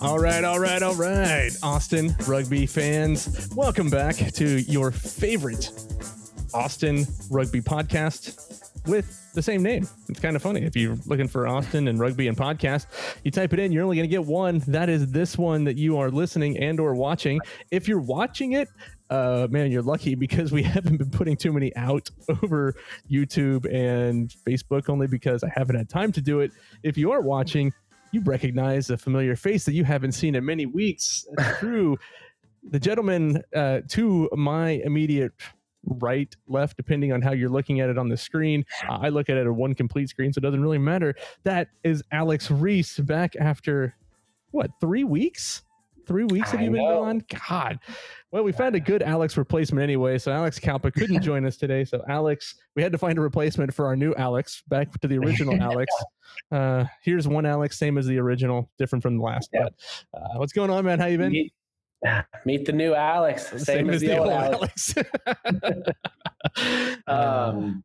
All right, all right, all right. Austin rugby fans, welcome back to your favorite Austin rugby podcast with the same name. It's kind of funny. If you're looking for Austin and rugby and podcast, you type it in, you're only going to get one. That is this one that you are listening and or watching. If you're watching it, uh, man, you're lucky because we haven't been putting too many out over YouTube and Facebook only because I haven't had time to do it. If you are watching, you recognize a familiar face that you haven't seen in many weeks. Through the gentleman uh, to my immediate right, left, depending on how you're looking at it on the screen. Uh, I look at it at one complete screen, so it doesn't really matter. That is Alex Reese back after what three weeks? Three weeks have you been gone? God. Well, we found a good Alex replacement anyway. So Alex Kalpa couldn't join us today. So Alex, we had to find a replacement for our new Alex, back to the original Alex. Uh, here's one Alex, same as the original, different from the last. Yeah. But uh, what's going on, man? How you been? Meet, meet the new Alex. Same, as, the old Alex. Um,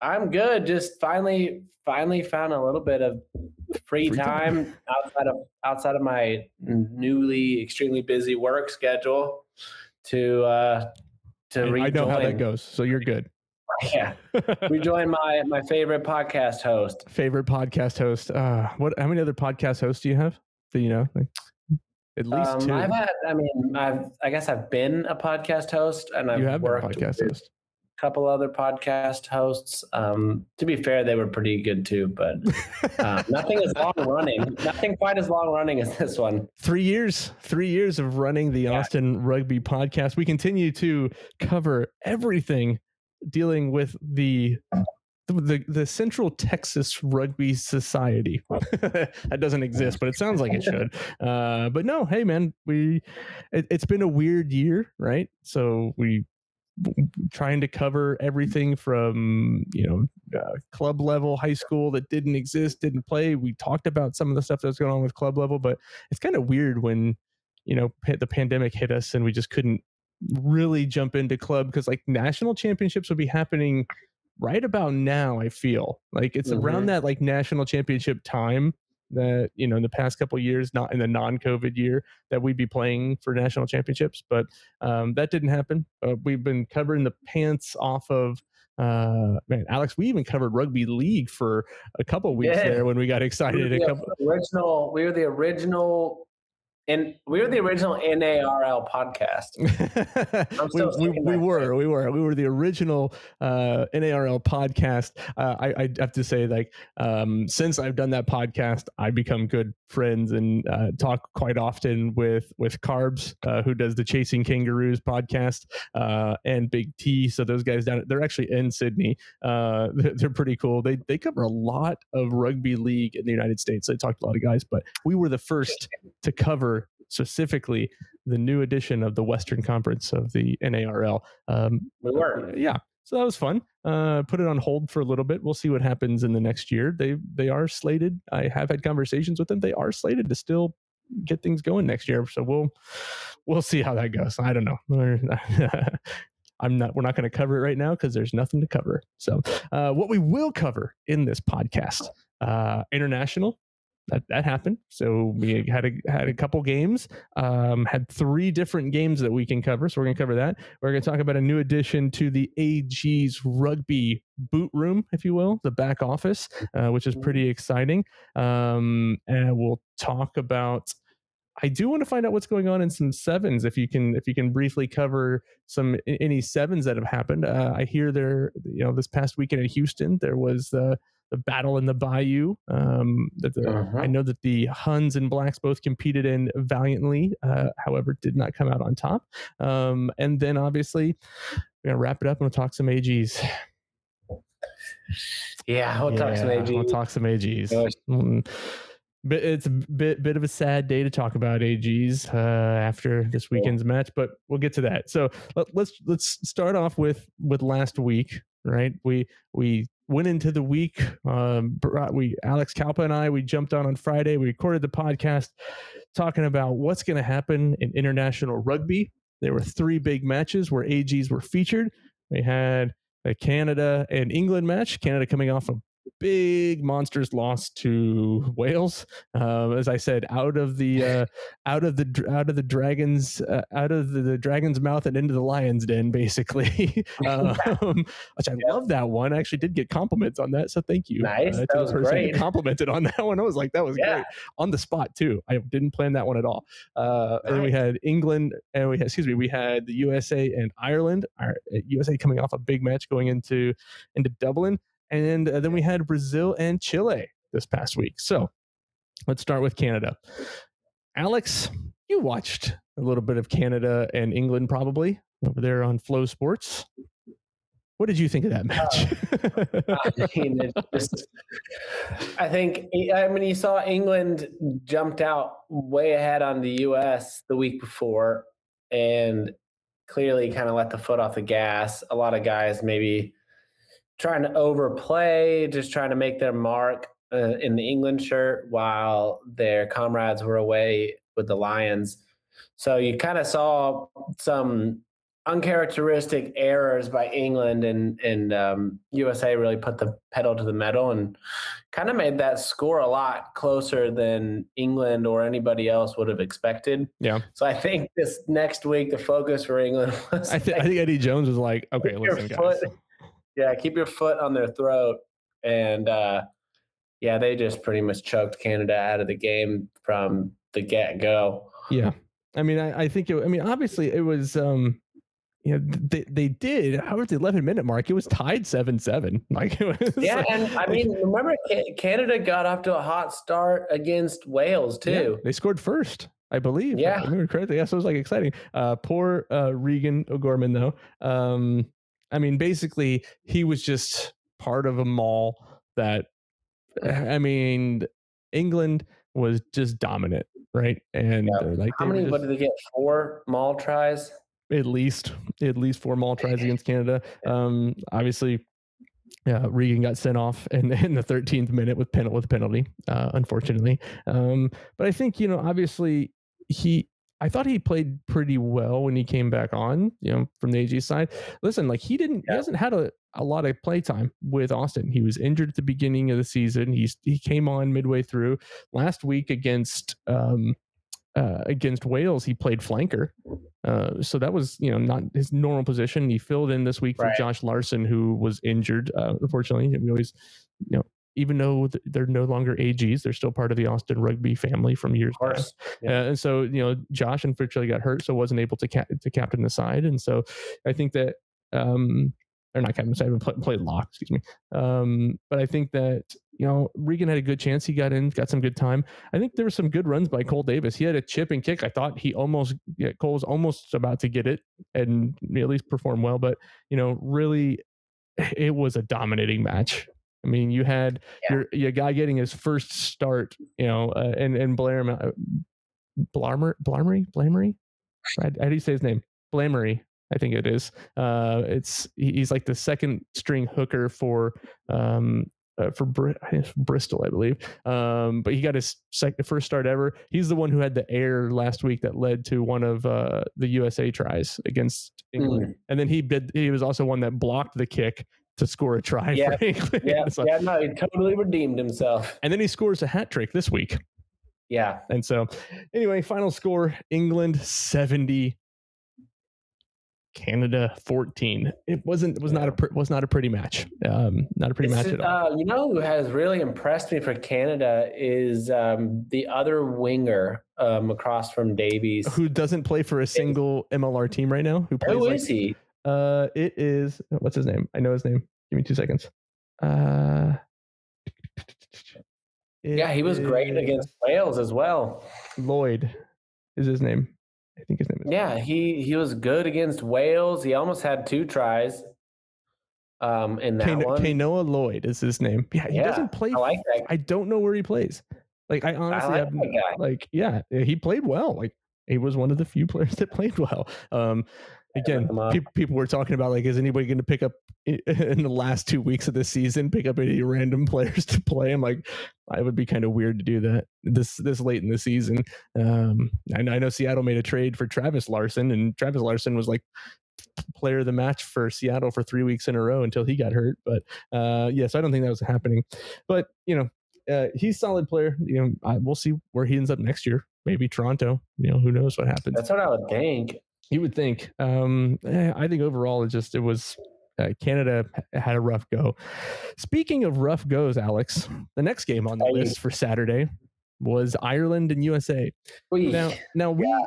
I'm good. Just finally, finally found a little bit of free, Free time. time, outside of outside of my newly extremely busy work schedule to uh to I rejoin. know how that goes. So you're good. Yeah, rejoin my my favorite podcast host. Favorite podcast host. Uh, what? How many other podcast hosts do you have? Do you know? Like, at least Um, two. I've had. I mean, I've. I guess I've been a podcast host, and I've you have been a worked podcast with host. Couple other podcast hosts. Um, to be fair, they were pretty good too, but uh, nothing as long running. Nothing quite as long running as this one. three years three years of running the Yeah. austin rugby podcast we continue to cover everything dealing with the the, the Central Texas Rugby Society. that doesn't exist, but it sounds like it should. Uh, but no, hey man, we it, it's been a weird year, right? So we trying to cover everything from you know uh, club level high school that didn't exist didn't play we talked about some of the stuff that's going on with club level but it's kind of weird when you know the pandemic hit us and we just couldn't really jump into club because like national championships would be happening right about now i feel like it's around Mhm. that like national championship time that you know in the past couple years not in the non-covid year that we'd be playing for national championships but um, that didn't happen uh, we've been covering the pants off of uh man alex we even covered rugby league for a couple weeks Yeah. there when we got We excited a couple original. We were the original. And we were the original NARL podcast. We, we, we were we were we were the original uh NARL podcast. Uh, I, I have to say like um since I've done that podcast I become good friends and uh, talk quite often with with Carbs uh, who does the Chasing Kangaroos podcast uh and Big T. So those guys down they're actually in Sydney. Uh they're, they're pretty cool. They they cover a lot of rugby league in the United States. They talked to a lot of guys but we were the first to cover specifically the new edition of the Western Conference of the NARL. Um, We were. yeah, so that was fun. Uh, put it on hold for a little bit. We'll see what happens in the next year. They they are slated. I have had conversations with them. They are slated to still get things going next year. So we'll we'll see how that goes. I don't know. I'm not. We're not going to cover it right now because there's nothing to cover. So, uh, what we will cover in this podcast, uh, international, that that happened. So we had a had a couple games. Um, had three different games that we can cover. So we're going to cover that. We're going to talk about a new addition to the AG's rugby boot room, if you will, the back office, uh, which is pretty exciting. Um, and we'll talk about. I do want to find out what's going on in some sevens. If you can, if you can briefly cover some any sevens that have happened. Uh, I hear there, you know, this past weekend in Houston there was the the battle in the Bayou. Um, that the, Uh-huh. I know that the Huns and Blacks both competed in valiantly. Uh, however, did not come out on top. Um, and then obviously we're gonna wrap it up and we'll talk some AGs. Yeah, we'll talk some AGs. We'll talk some AGs. Mm. But it's a bit bit of a sad day to talk about AGs uh, after this weekend's match, but we'll get to that. So let, let's let's start off with with last week, right? We we went into the week. Um, we Alex Kalpa and I we jumped on on Friday. We recorded the podcast talking about what's going to happen in international rugby. There were three big matches where AGs were featured. We had a Canada and England match. Canada coming off a big monsters loss to Wales. Um, as I said, out of the uh, out of the out of the dragons uh, out of the, the, dragon's mouth and into the lion's den, basically. um, which I yeah. love that one. I actually did get compliments on that, so thank you. Nice, uh, that was great. Complimented on that one. I was like, that was yeah. great on the spot too. I didn't plan that one at all. Uh, nice. And we had England, and we had, excuse me, we had the USA and Ireland. Our, USA uh, coming off a big match going into into Dublin. And uh, then we had Brazil and Chile this past week. So let's start with Canada. Alex, you watched a little bit of Canada and England probably over there on FloSports. What did you think of that match? uh, I, mean, just, I think I mean you saw England jumped out way ahead on the U.S. the week before, and clearly kind of let the foot off the gas. A lot of guys maybe trying to overplay, just trying to make their mark uh, in the England shirt while their comrades were away with the Lions. So you kind of saw some uncharacteristic errors by England and and um, USA really put the pedal to the metal and kind of made that score a lot closer than England or anybody else would have expected. Yeah. So I think this next week the focus for England was. I, th- I think Eddie Jones was like, okay, listen, guys. Yeah, keep your foot on their throat. And uh, yeah, they just pretty much choked Canada out of the game from the get go. Yeah. I mean, I, I think it, I mean, obviously it was, um, you know, they, they did, how was the 11 minute mark? It was tied 7 7. Like, it was yeah. Like, and I mean, remember, Canada got off to a hot start against Wales, too. Yeah, they scored first. I believe. Yeah. I remember correctly. Yeah, so it was like exciting. Uh, poor uh, Regan O'Gorman, though. Um, I mean, basically, he was just part of a mall that, I mean, England was just dominant, right? And yeah. like, how many? Just, what did they get? Four mall tries. At least, at least four mall tries against Canada. Um, obviously, Regan got sent off in, in the 13th minute with penalty with penalty, uh, unfortunately. Um, but I think you know, obviously, he I thought he played pretty well when he came back on, you know, from the AG side. Listen, like he didn't, yeah. he hasn't had a, a lot of play time with Austin. He was injured at the beginning of the season. He's he came on midway through. Last week against um uh, against Wales, he played flanker. Uh, so that was, you know, not his normal position. He filled in this week for right. Josh Larsen, who was injured. Uh, unfortunately, we always, you know, even though they're no longer AGs, they're still part of the Austin rugby family from years past. Yeah. Uh, and so, you know, Josh unfortunately got hurt, so wasn't able to ca- to captain the side. And so, I think that, um, or not captain the side, but played lock, excuse me. Um, but I think that you know Regan had a good chance. He got in, got some good time. I think there were some good runs by Cole Davis. He had a chip and kick. I thought he almost, yeah, Cole was almost about to get it and at least perform well. But you know, really, it was a dominating match I mean, you had yeah. your, your guy getting his first start, you know, uh, and and Blair uh, Blarmer Blarmery Blamery. How, do you say his name? Blamery, I think it is. Uh, it's he's like the second string hooker for um, uh, for Br- Bristol, I believe. Um, but he got his second, first start ever. He's the one who had the error last week that led to one of uh, the USA tries against England, mm. and then he did. He was also one that blocked the kick to score a try. Yeah, yeah, so, yeah. No, he totally redeemed himself. And then he scores a hat trick this week. Yeah. And so, anyway, final score: England seventy, Canada fourteen. It wasn't. It was not a. Was not a pretty match. Um, not a pretty match at all. Uh, you know who has really impressed me for Canada is um, the other winger um, across from Davies, who doesn't play for a single MLR team right now. Who plays? Who like, he? Uh, it is what's his name? I know his name. Give me two seconds. Uh, yeah, he was great against Wales as well. Lloyd is his name. I think his name is. Yeah, he he was good against Wales. He almost had two tries. Um, in that Kano- one, Kainoa Lloyd is his name. Yeah, he yeah, doesn't play. I like that. I don't know where he plays. Like I honestly I like have like yeah, he played well. Like he was one of the few players that played well. Um, again, people, people were talking about like, is anybody going to pick up in the last two weeks of the season, pick up any random players to play? I'm like, I would be kind of weird to do that this this late in the season. Um, I, I know Seattle made a trade for Travis Larson, and Travis Larson was like player of the match for Seattle for three weeks in a row until he got hurt. But uh, yes, I don't think that was happening. But you know, uh, he's solid player. You know, I, we'll see where he ends up next year. Maybe Toronto. You know, who knows what happens. That's what I would think. You would think. Um, eh, I think overall, it just it was uh, Canada had a rough go. Speaking of rough goes, Alex, the next game on the list for Saturday was Ireland and USA. Now, now we, yeah.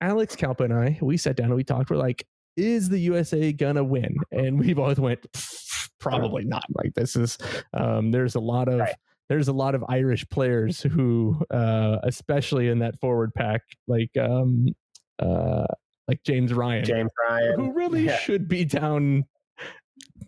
Alex Kalpa and I, we sat down and we talked. We're like, is the USA gonna win? And we both went, probably not. Like this is, um, there's a lot of. Right. There's a lot of Irish players who, uh, especially in that forward pack, like um, uh, like James Ryan, James Ryan. who really Yeah. should be down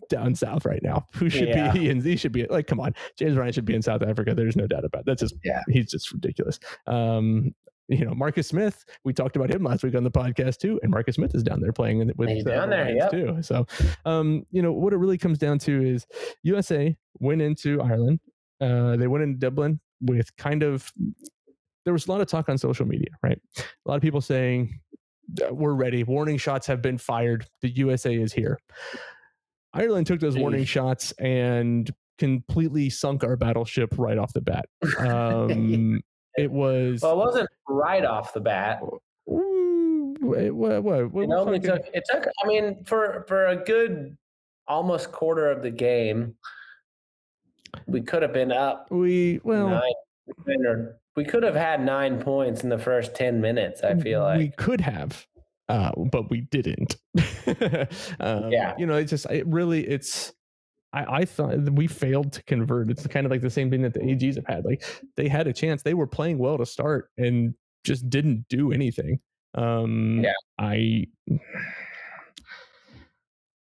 down south right now. Who should Yeah. be and he should be like come on. James Ryan should be in South Africa. There's no doubt about it. That's just Yeah. he's just ridiculous. Um you know, Marcus Smith, we talked about him last week on the podcast too, and Marcus Smith is down there playing with He's down the there, yep. too. So, um, you know, what it really comes down to is USA went into Ireland. Uh, they went in Dublin with kind of there was a lot of talk on social media, right? A lot of people saying "Uh, we're ready. Warning shots have been fired. The USA is here. Ireland took those warning shots and completely sunk our battleship right off the bat. Um, it was Well, it wasn't right off the bat. Ooh, wait, what, what, what, It took. It took. I mean, for for a good almost quarter of the game, we could have been up we well nine. We could have had nine points in the first ten minutes. I feel like. we could have uh, but we didn't um, Yeah. you know it's just it really it's I, I thought we failed to convert it's kind of like the same thing that the ags have had like they had a chance they were playing well to start and just didn't do anything um Yeah. i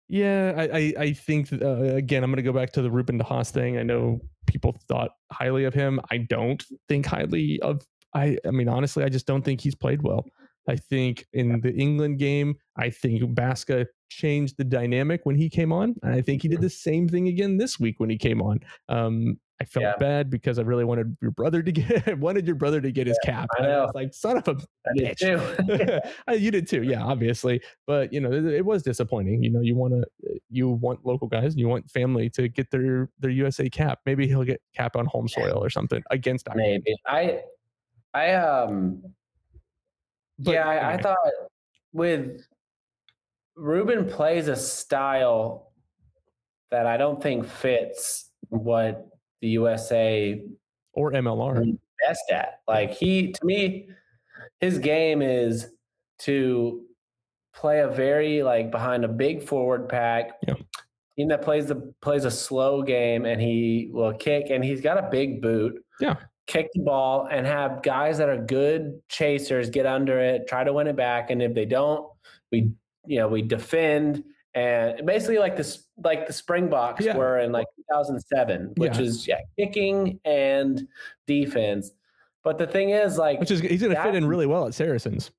yeah, I I, I think uh, again I'm going to go back to the Ruben DeHaas thing. I know people thought highly of him. I don't think highly of. I I mean honestly, I just don't think he's played well. I think in the England game, I think Basca changed the dynamic when he came on, and I think he did the same thing again this week when he came on. Um, I felt Yeah. bad because I really wanted your brother to get wanted your brother to get his cap. I know. was like, son of a I did bitch. too. Uh, you did too, yeah, obviously. But you know, it, it was disappointing. You know, you want to, you want local guys, and you want family to get their their USA cap. Maybe he'll get cap on home soil or something against Ireland. Maybe I. I um. But yeah, I, I thought with Ruben plays a style that I don't think fits what the USA or MLR. best at. Like he, to me, his game is to play a very like behind a big forward pack. Yeah. Team that plays the plays a slow game and he will kick and he's got a big boot. Yeah. Kick the ball and have guys that are good chasers get under it, try to win it back, and if they don't, we you know we defend and basically like this like the Springboks Yeah. were in like 2007, which Yeah. is yeah kicking and defense. But the thing is, like, Which is he's going to fit in really well at Saracens.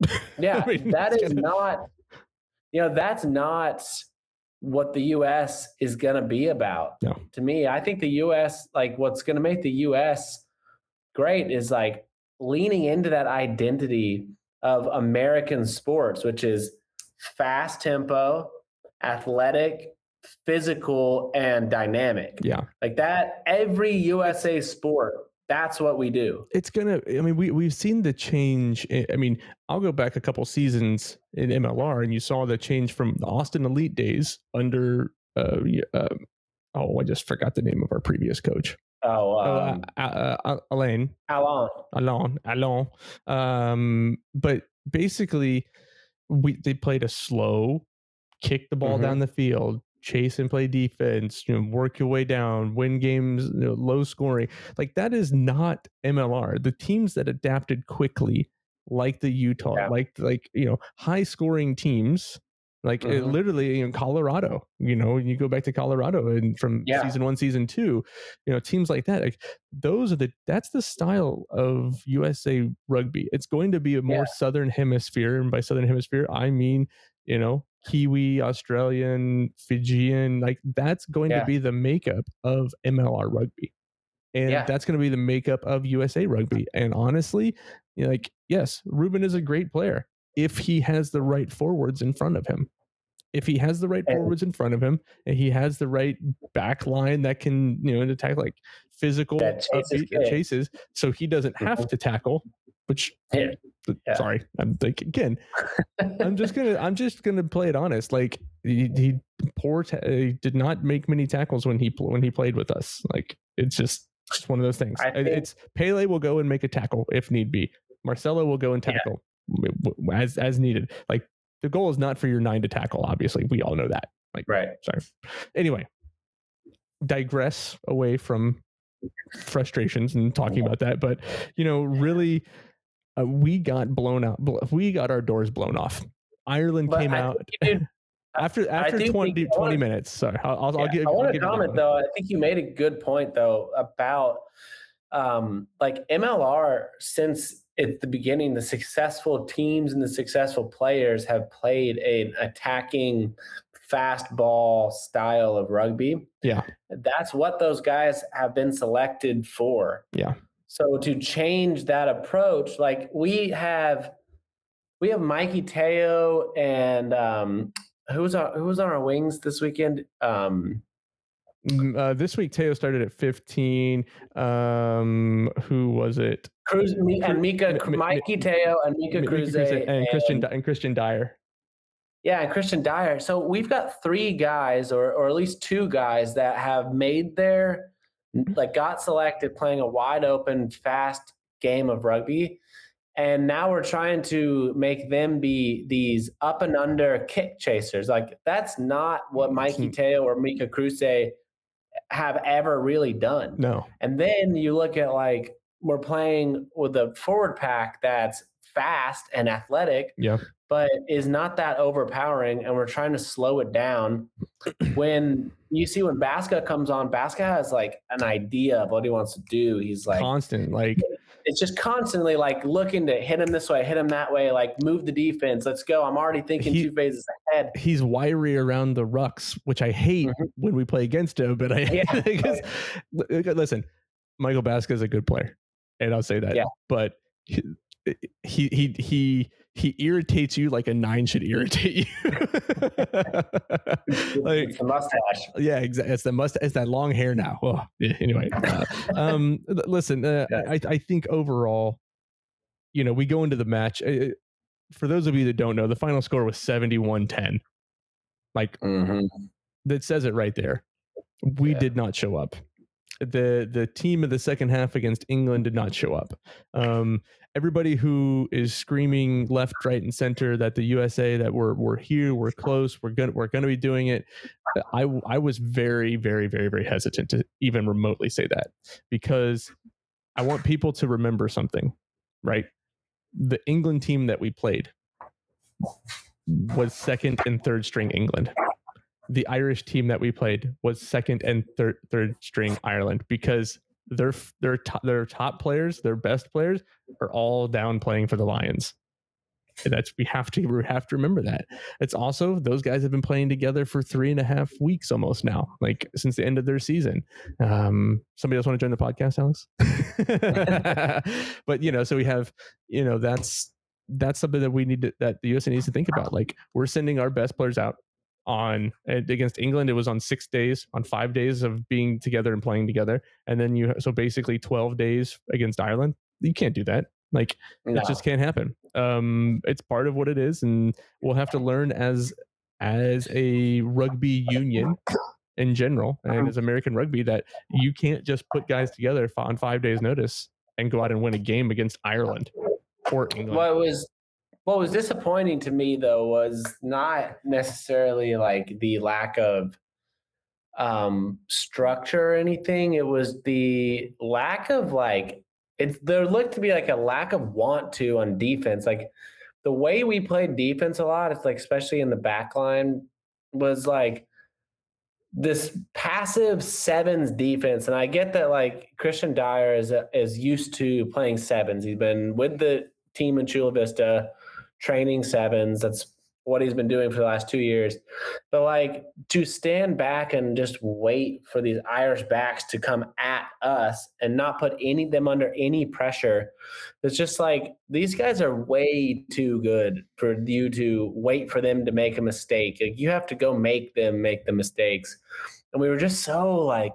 yeah, I mean, that is gonna- not, you know, that's not what the U.S. is going to be about. No. To me, I think the U.S. like what's going to make the U.S. great is like leaning into that identity of American sports, which is fast tempo, athletic, physical, and dynamic. Yeah, Like that, every USA sport, that's what we do. it's gonna. I mean, we we've seen the change. i- I mean, I'll go back a couple seasons in MLR, and you saw the change from the Austin Elite days under. Uh, um, oh, I just forgot the name of our previous coach. Oh, Oh, um, uh, uh, uh, Elaine. Alain. Alain, Alain. Um, but basically, we they played a slow, kick the ball Mhm. down the field, chase and play defense. You know, work your way down, win games, you know, low scoring. Like that is not MLR. The teams that adapted quickly, like the Utah, Yeah. like like you know, high scoring teams. Like it Mhm. literally in Colorado, you know, you go back to Colorado and from Yeah. season one, season two, you know, teams like that, like those are the that's the style of USA rugby. It's going to be a more Yeah. southern hemisphere, and by southern hemisphere, I mean you know Kiwi, Australian, Fijian. Like that's going Yeah. to be the makeup of MLR rugby, and Yeah. that's going to be the makeup of USA rugby. And honestly, like yes, Ruben is a great player if he has the right forwards in front of him. if he has the right And- forwards in front of him and he has the right back line that can you know attack like physical That uh, chases uh, eh. chases so he doesn't have Mhm. to tackle which Yeah. Uh, yeah. sorry i'm like again i'm just gonna i'm just gonna play it honest like he, he poor ta- uh, he did not make many tackles when he when he played with us like it's just just one of those things think- it's pele will go and make a tackle if need be marcelo will go and tackle as as needed. Like the goal is not for your nine to tackle obviously. We all know that. Like, Right. sorry. Anyway digress away from frustrations and talking about that but you know really uh, we got blown out bl- we got our doors blown off. Ireland But came I out after after think 20, we- 20 minutes. Sorry i'll, I'll, I'll Yeah, give I I'll want to comment though. I think you made a good point though about um, like MLR since at the beginning, the successful teams and the successful players have played an attacking fast ball style of rugby. Yeah. That's what those guys have been selected for. Yeah. So to change that approach, like we have we have Mikey Teo and um who's on who's on our wings this weekend? Um uh, this week teo started at 15 um who was it Kruse and Mika, Mi- Mi- Mikey Teo and Mika Kruse and, and, christian and christian dyer yeah, and Christian Dyer. So we've got three guys, or or at least two guys that have made their like got selected playing a wide open, fast game of rugby. And now we're trying to make them be these up and under kick chasers. Like that's not what Mikey Teo or Mika Kruse have ever really done. no And then you look at like we're playing with a forward pack that's fast and athletic, yeah but is not that overpowering, and we're trying to slow it down. when you see when Basca comes on, Basca has like an idea of what he wants to do. He's like constant like it's just constantly like looking to hit him this way, hit him that way, like move the defense. Let's go. I'm already thinking He- two phases ahead. he's wiry around the rucks, which I hate Mhm. when we play against him. But I Yeah. because listen, Michael Basca is a good player, and I'll say that. Yeah. But he he he he, irritates you like a nine should irritate you. like it's a mustache. yeah, exactly. It's the must. It's that long hair now. Oh, yeah, anyway, uh, um, listen. Uh. I I think overall, you know, we go into the match. Uh, for those of you that don't know, the final score was 71-10. Like Mhm. that says it right there. We Yeah. did not show up. The the team of the second half against England did not show up. Um, everybody who is screaming left, right, and center that the USA that we're we're here, we're close, we're gonna we're gonna be doing it. Uh, I I was very very very very hesitant to even remotely say that because I want people to remember something, right? The England team that we played was second and third string England the Irish team that we played was second and third third string Ireland because their their top, their top players, their best players, are all down playing for the Lions. And that's we have to we have to remember that. It's also those guys have been playing together for three and a half weeks almost now, like since the end of their season. Um, somebody else want to join the podcast, Alex? but you know, so we have you know that's that's something that we need to that the USA needs to think about. Like we're sending our best players out on against England. It was on six days, on five days of being together and playing together, and then you so basically twelve days against Ireland. You can't do that. Like No. it just can't happen. Um, it's part of what it is, and we'll have to learn as as a rugby union in general and as American rugby that you can't just put guys together on five days' notice and go out and win a game against Ireland or England. What was what was disappointing to me though was not necessarily like the lack of um structure or anything. It was the lack of like it there looked to be like a lack of want to on defense. Like the way we played defense a lot, it's like especially in the back line, was like this passive sevens defense. And I get that like Christian Dyer is is used to playing sevens. He's been with the team in Chula Vista training sevens. That's what he's been doing for the last two years. But like to stand back and just wait for these Irish backs to come at us and not put any them under any pressure. It's just like these guys are way too good for you to wait for them to make a mistake. Like you have to go make them make the mistakes. And we were just so like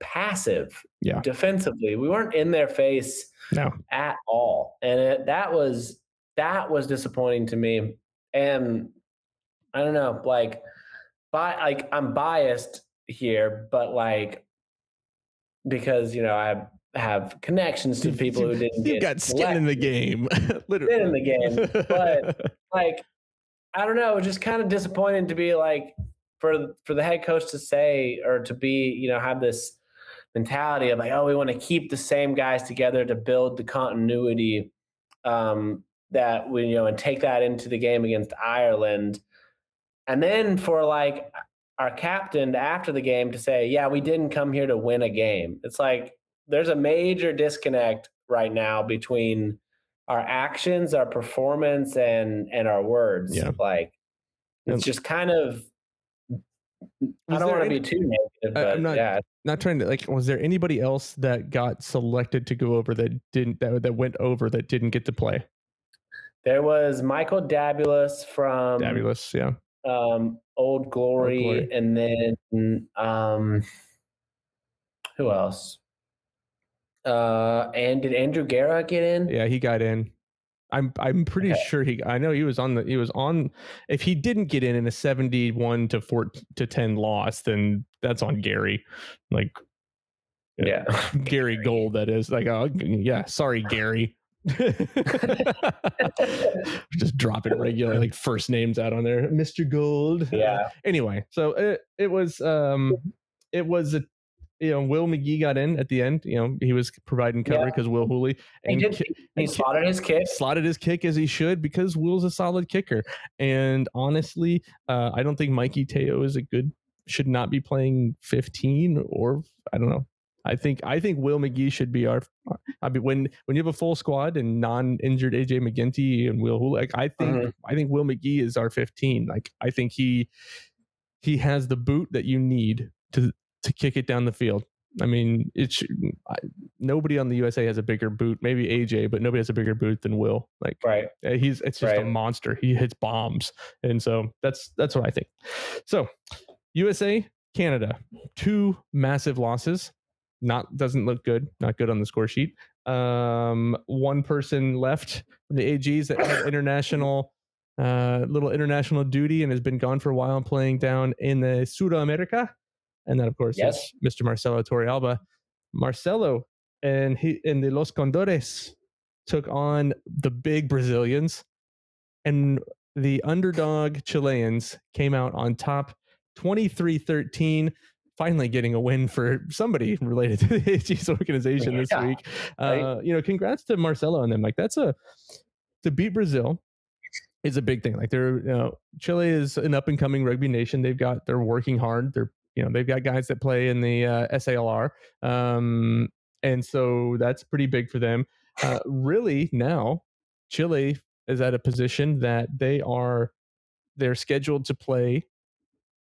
passive Yeah. defensively. We weren't in their face No. at all, and it, that was that was disappointing to me. And I don't know, like, by like I'm biased here, but like because you know I have connections to people who didn't You got skin in the game. Literally. Skin in the game, but- like I don't know, just kind of disappointing to be like for for the head coach to say or to be, you know, have this mentality of like, oh, we want to keep the same guys together to build the continuity um, that we, you know, and take that into the game against Ireland. And then for like our captain after the game to say, yeah, we didn't come here to win a game. It's like there's a major disconnect right now between our actions, our performance, and and our words. Yeah. Like it's just kind of. I don't want to be too negative, but I'm not- yeah, not trying to like was there anybody else that got selected to go over that didn't that, that went over that didn't get to play there was Michael Dabulus from fabulous yeah um, Old Glory, Glory. and then um, who else? Uh, and did Andrew Guerra get in? yeah he got in i'm i'm pretty Okay. sure he i know he was on the he was on if he didn't get in in a 71 to 4 to 10 loss then that's on gary like Yeah. gary gold that is like oh yeah sorry gary just dropping regular like first names out on there mr gold Yeah. anyway so it, it was um it was a you know will magie got in at the end you know he was providing cover Yeah. because will hooley He and did. He and slotted his kick. slotted his kick as he should because Will's a solid kicker. And honestly, uh, I don't think Mikey Teo is a good should not be playing 15 or I don't know. I think I think Will Magie should be our. I mean, when when you have a full squad and non-injured AJ McGinty and Will, like I think Mhm. I think Will Magie is our 15. Like I think he he has the boot that you need to to kick it down the field. I mean, it's nobody on the USA has a bigger boot. Maybe AJ, but nobody has a bigger boot than Will. Like Right. uh, he's it's just a monster. He hits bombs, and so that's that's what I think. So USA, Canada, two massive losses. Not doesn't look good. Not good on the score sheet. Um, one person left from the AGs that had international, uh, little international duty and has been gone for a while and playing down in the Sudamerica. And that, of course, Yes. is Mr. Marcelo Torrealba. Marcelo and he and the Los Condores took on the big Brazilians, and the underdog Chileans came out on top 23 13, finally getting a win for somebody related to the AG's organization this Yeah, week. right. Uh, you know, congrats to Marcelo and them. Like, that's a to beat Brazil is a big thing. Like, they're, you know, Chile is an up and coming rugby nation. They've got, they're working hard. They're, you know, they've got guys that play in the uh, SLAR. Um, and so that's pretty big for them. Uh, really, now Chile is at a position that they are they're scheduled to play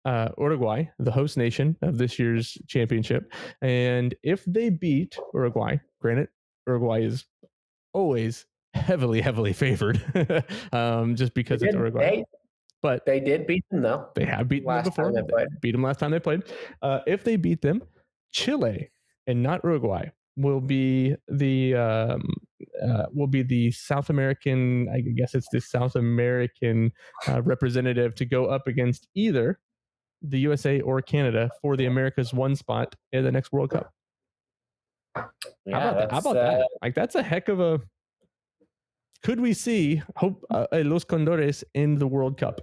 uh, Uruguay, the host nation of this year's championship, and if they beat Uruguay, granted Uruguay is always heavily heavily favored, um, just because it's Uruguay, They, but they did beat them though. they have beaten them Last before. time they played. beat them last time they played. Uh, if they beat them, Chile and not Uruguay will be the um, uh, will be the South American. I guess it's the South American uh, representative to go up against either the USA or Canada for the America's one spot in the next World Cup. Yeah, how about that? How about uh, that? Like that's a heck of a. Could we see hope uh, a Los Condores in the World Cup?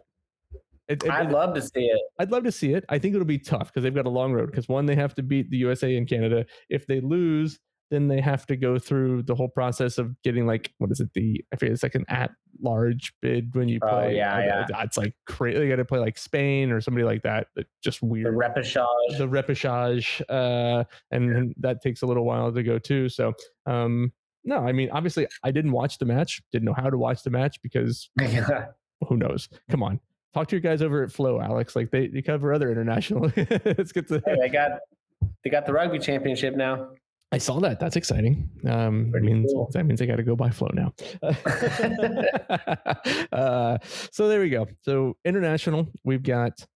It- it- I'd it- love to see it. I'd love to see it. I think it'll be tough because they've got a long road. Because one, they have to beat the USA and Canada. If they lose, then they have to go through the whole process of getting like what is it? The I forget it's like an at large bid when you Oh, play. yeah, I- yeah. It's like crazy. They got to play like Spain or somebody like that. Just weird. The repechage. The repechage, uh, and and that takes a little while to go too. So, um, no, I mean, obviously, I didn't watch the match. Didn't know how to watch the match because who knows? Come on. talk to your guys over at Flo, Alex. Like they, they cover other international. it's good to. Hey, they got they got the rugby championship now. I saw that. That's exciting. Um, means cool. that means I got to go buy Flo now. uh, so there we go. So international, we've got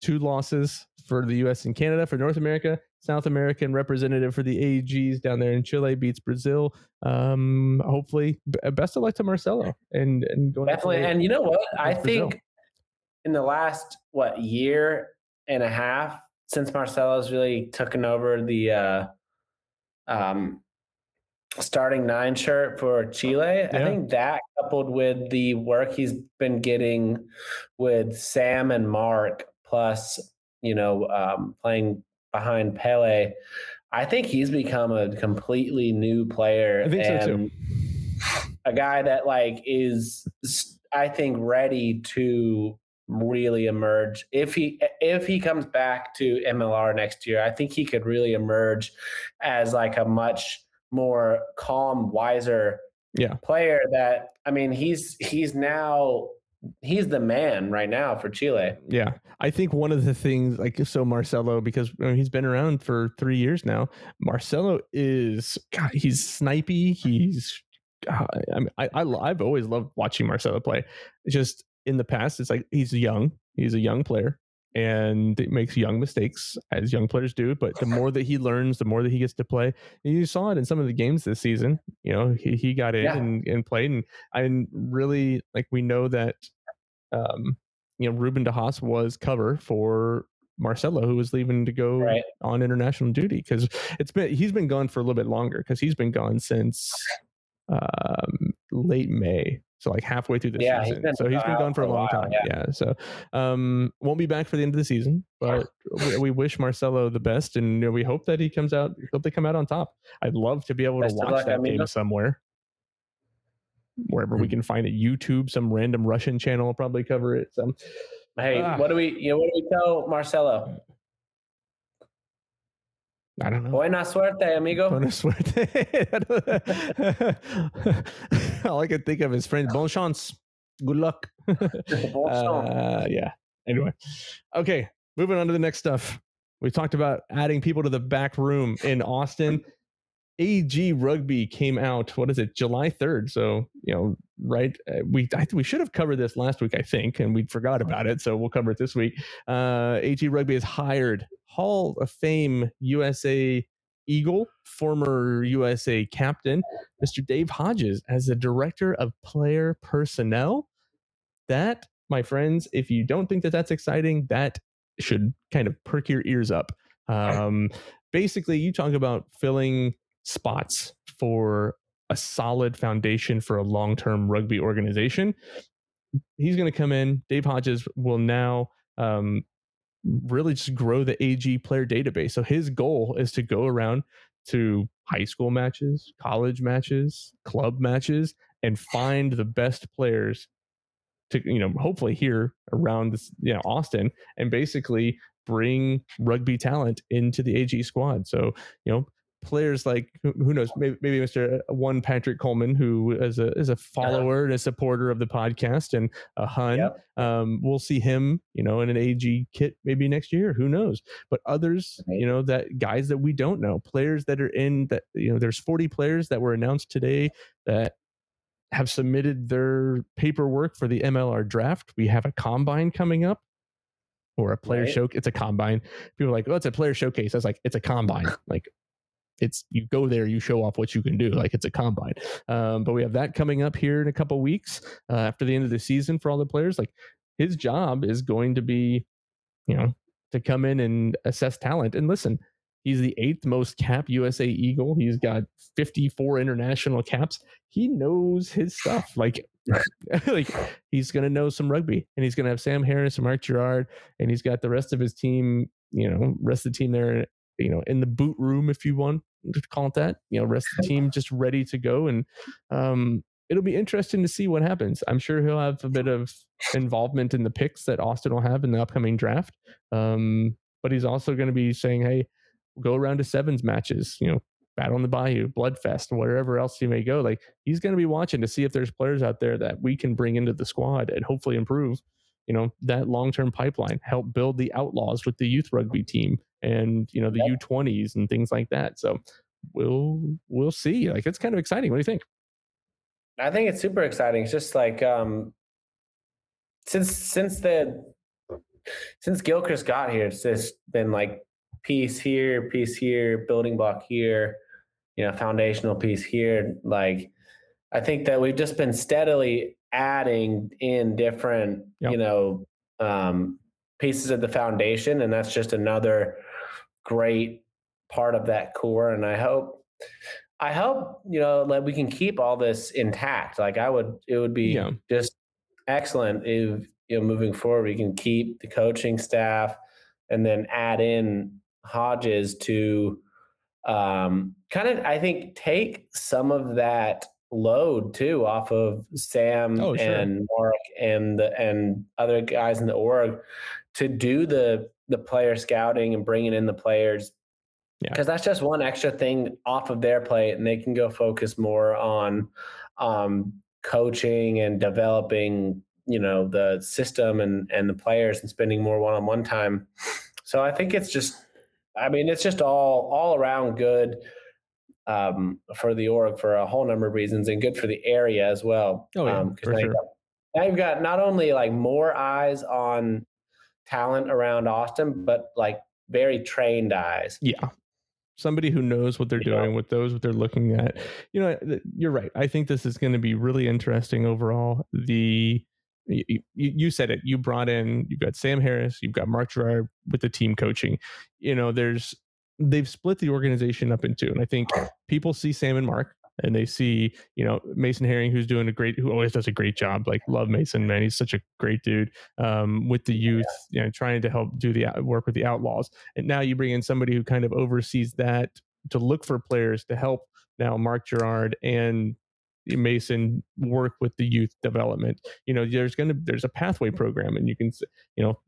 two losses for the U.S. and Canada for North America. South American representative for the AGs down there in Chile beats Brazil. Um, hopefully, best of luck to Marcelo and and going definitely. And you know what? I Brazil. think in the last what year and a half since Marcelo's really taken over the uh, um, starting nine shirt for Chile. Yeah. I think that coupled with the work he's been getting with Sam and Mark, plus you know um, playing behind Pele, I think he's become a completely new player. I think so too. A guy that like is, I think, ready to really emerge if he if he comes back to MLR next year. I think he could really emerge as like a much more calm, wiser yeah player. That I mean, he's he's now he's the man right now for Chile. Yeah. I think one of the things like so Marcelo because you know, he's been around for 3 years now. Marcelo is God, he's snipey, he's uh, I mean I, I I've always loved watching Marcelo play. It's just in the past, it's like he's young. He's a young player and it makes young mistakes as young players do. But the more that he learns, the more that he gets to play. And you saw it in some of the games this season. You know, he, he got in yeah. and, and played. And I really like we know that um, you know, Ruben DeHaas was cover for Marcelo, who was leaving to go right. on international duty because it's been he's been gone for a little bit longer because he's been gone since um, late May so like halfway through the yeah, season. He's so he's been gone for a, long while, time. Yeah. yeah. So um, won't be back for the end of the season, but we, we, wish Marcelo the best, and you know, we hope that he comes out. Hope they come out on top. I'd love to be able best to watch that game somewhere, wherever mm-hmm. we hmm. can find it. YouTube, some random Russian channel will probably cover it. Some. hey, ah. what do we? You know, what do we tell Marcelo? I don't know. Buena suerte, amigo. Buena suerte. All I can think of is friend. Bon chance. Good luck. uh, yeah. Anyway. Okay. Moving on to the next stuff. We talked about adding people to the back room in Austin. AG Rugby came out. What is it? July third. So you know, right? Uh, we I, we should have covered this last week, I think, and we forgot about it. So we'll cover it this week. Uh, AG Rugby has hired Hall of Fame USA Eagle, former USA captain, Mr. Dave Hodges, as the director of player personnel. That, my friends, if you don't think that that's exciting, that should kind of perk your ears up. Um, basically, you talk about filling spots for a solid foundation for a long term rugby organization. He's going to come in. Dave Hodges will now um, really just grow the AG player database. So his goal is to go around to high school matches, college matches, club matches, and find the best players to you know hopefully here around this you know Austin and basically bring rugby talent into the AG squad. So you know players like who knows maybe, maybe Mr. Uh, one Patrick Coleman who is a is a follower and a supporter of the podcast and a hun yep. um, we'll see him you know in an AG kit maybe next year who knows but others right. you know that guys that we don't know players that are in that you know there's 40 players that were announced today that have submitted their paperwork for the MLR draft we have a combine coming up or a player right. show it's a combine people are like oh it's a player showcase i was like it's a combine like it's you go there, you show off what you can do, like it's a combine. Um, but we have that coming up here in a couple weeks uh, after the end of the season for all the players. Like his job is going to be, you know, to come in and assess talent. And listen, he's the eighth most cap USA Eagle. He's got 54 international caps. He knows his stuff. Like, like he's gonna know some rugby, and he's gonna have Sam Harris and Mark Gerrard, and he's got the rest of his team. You know, rest of the team there you know in the boot room if you want to call it that you know rest of the team just ready to go and um it'll be interesting to see what happens. I'm sure he'll have a bit of involvement in the picks that austin will have in the upcoming draft um but he's also going to be saying hey go around to sevens matches you know battle on the bayou bloodfest wherever else you may go. Like he's going to be watching to see if there's players out there that we can bring into the squad and hopefully improve you know that long term pipeline, help build the Outlaws with the youth rugby team and you know the yep. U20s and things like that. So we'll we'll see. Like it's kind of exciting. What do you think? I think it's super exciting. It's just like um since since the since Gilgronis got here, it's just been like piece here, piece here, building block here, you know, foundational piece here. Like I think that we've just been steadily adding in different, yep. you know, um, pieces of the foundation, and that's just another great part of that core. And I hope, I hope you know that we can keep all this intact. Like I would, it would be yeah. just excellent if you know moving forward we can keep the coaching staff and then add in Hodges to um, kind of I think take some of that load too off of Sam oh, sure. and Mark and the, and other guys in the org to do the the player scouting and bringing in the players because yeah. that's just one extra thing off of their plate and they can go focus more on um, coaching and developing you know the system and and the players and spending more one-on-one time so i think it's just i mean it's just all all around good um, for the org for a whole number of reasons and good for the area as well oh yeah um, for now, sure. you've now you've got not only like more eyes on talent around austin but like very trained eyes yeah somebody who knows what they're doing with those what they're looking at you know you're right i think this is going to be really interesting overall the you, you, said it. You brought in, you've got Sam Harris, you've got Mark Gerrard with the team coaching. You know, there's they've split the organization up into, and I think people see Sam and Mark, and they see you know Mason Herring, who's doing a great, who always does a great job. Like love Mason, man, he's such a great dude um, with the youth, you know, trying to help do the work with the Outlaws. And now you bring in somebody who kind of oversees that to look for players to help now Mark Gerrard and Mason work with the youth development. You know, there's going to there's a pathway program, and you can you know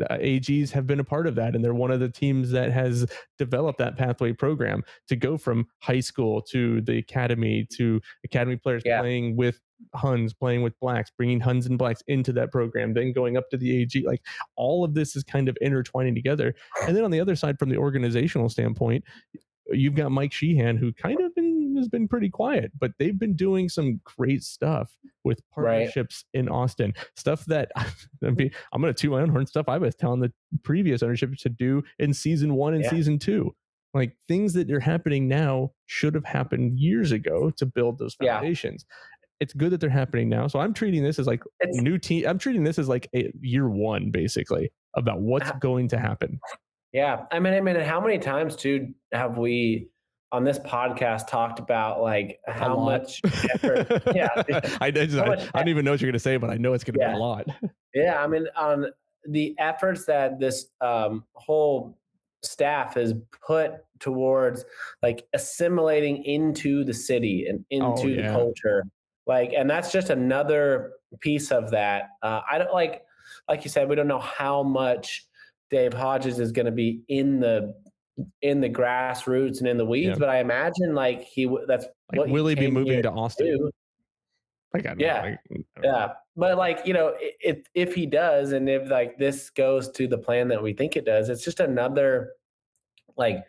Uh, AGs have been a part of that, and they're one of the teams that has developed that pathway program to go from high school to the academy to academy players yeah. playing with Huns, playing with blacks, bringing Huns and blacks into that program, then going up to the AG. Like all of this is kind of intertwining together. And then on the other side, from the organizational standpoint, you've got Mike Sheehan, who kind of has been pretty quiet, but they've been doing some great stuff with partnerships right. in Austin. Stuff that I'm going to toot my own horn. Stuff I was telling the previous ownership to do in season one and yeah. season two. Like things that are happening now should have happened years ago to build those foundations. Yeah. It's good that they're happening now. So I'm treating this as like it's, new team. I'm treating this as like a year one, basically, about what's uh going to happen. Yeah, I mean, I mean, how many times too have we on this podcast talked about like how much effort. yeah, I, I, just, I, I, don't even know what you're going to say, but I know it's going to yeah. be a lot. yeah, I mean, on the efforts that this um, whole staff has put towards like assimilating into the city and into oh, yeah. the culture, like, and that's just another piece of that. Uh, I don't like, like you said, we don't know how much Dave Hodges is going to be in the in the grassroots and in the weeds, yeah. but I imagine like he that's like, what will he, be moving to Austin? To like, I yeah, like, yeah. But like you know, if if he does, and if like this goes to the plan that we think it does, it's just another like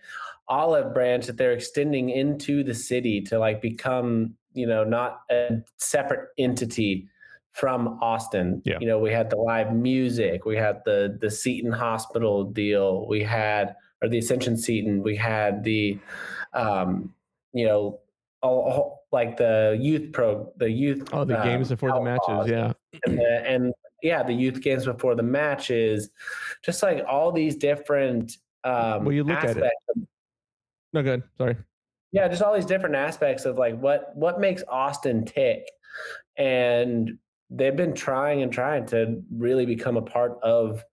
olive branch that they're extending into the city to like become you know not a separate entity from Austin. Yeah. You know, we had the live music, we had the the Seton Hospital deal, we had or the Ascension Seton. We had the, um, you know, all, all, like the youth pro, the youth. Oh, the um, games before the matches, yeah, and, the, and, yeah, the youth games before the matches, just like all these different. Um, well, you look at it. No, good. Sorry. Yeah, just all these different aspects of like what what makes Austin tick, and they've been trying and trying to really become a part of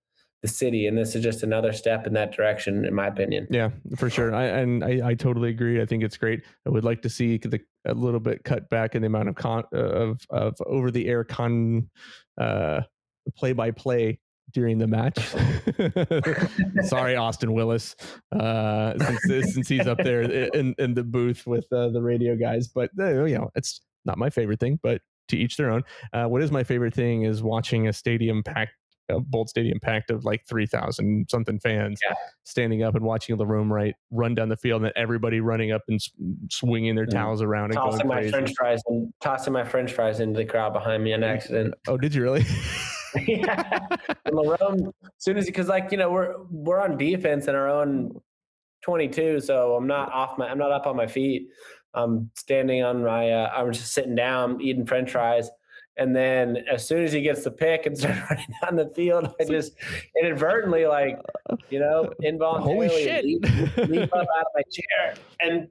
the city and this is just another step in that direction in my opinion. Yeah for sure. I, and I, I totally agree. I think it's great. I would like to see the, a little bit cut back in the amount of con of of over the air con uh play by play during the match. Sorry austin willis uh since since he's up there in in the booth with uh, the radio guys. But uh, you know it's not my favorite thing but to each their own. Uh, what is my favorite thing is watching a stadium packed a Bolt Stadium packed of like three thousand something fans, Yeah. standing up and watching Larome right run down the field, and then everybody running up and swinging their Mhm. towels around and tossing going my crazy. French fries and tossing my French fries into the crowd behind me on accident. Oh, did you really? yeah. And Larone, as soon as because like you know we're we're on defense in our own 22, so I'm not off my I'm not up on my feet. I'm standing on my uh, I'm just sitting down eating French fries. And then as soon as he gets the pick and starts running down the field, I just inadvertently like, you know, involuntarily Holy shit! leap, leap up out of my chair and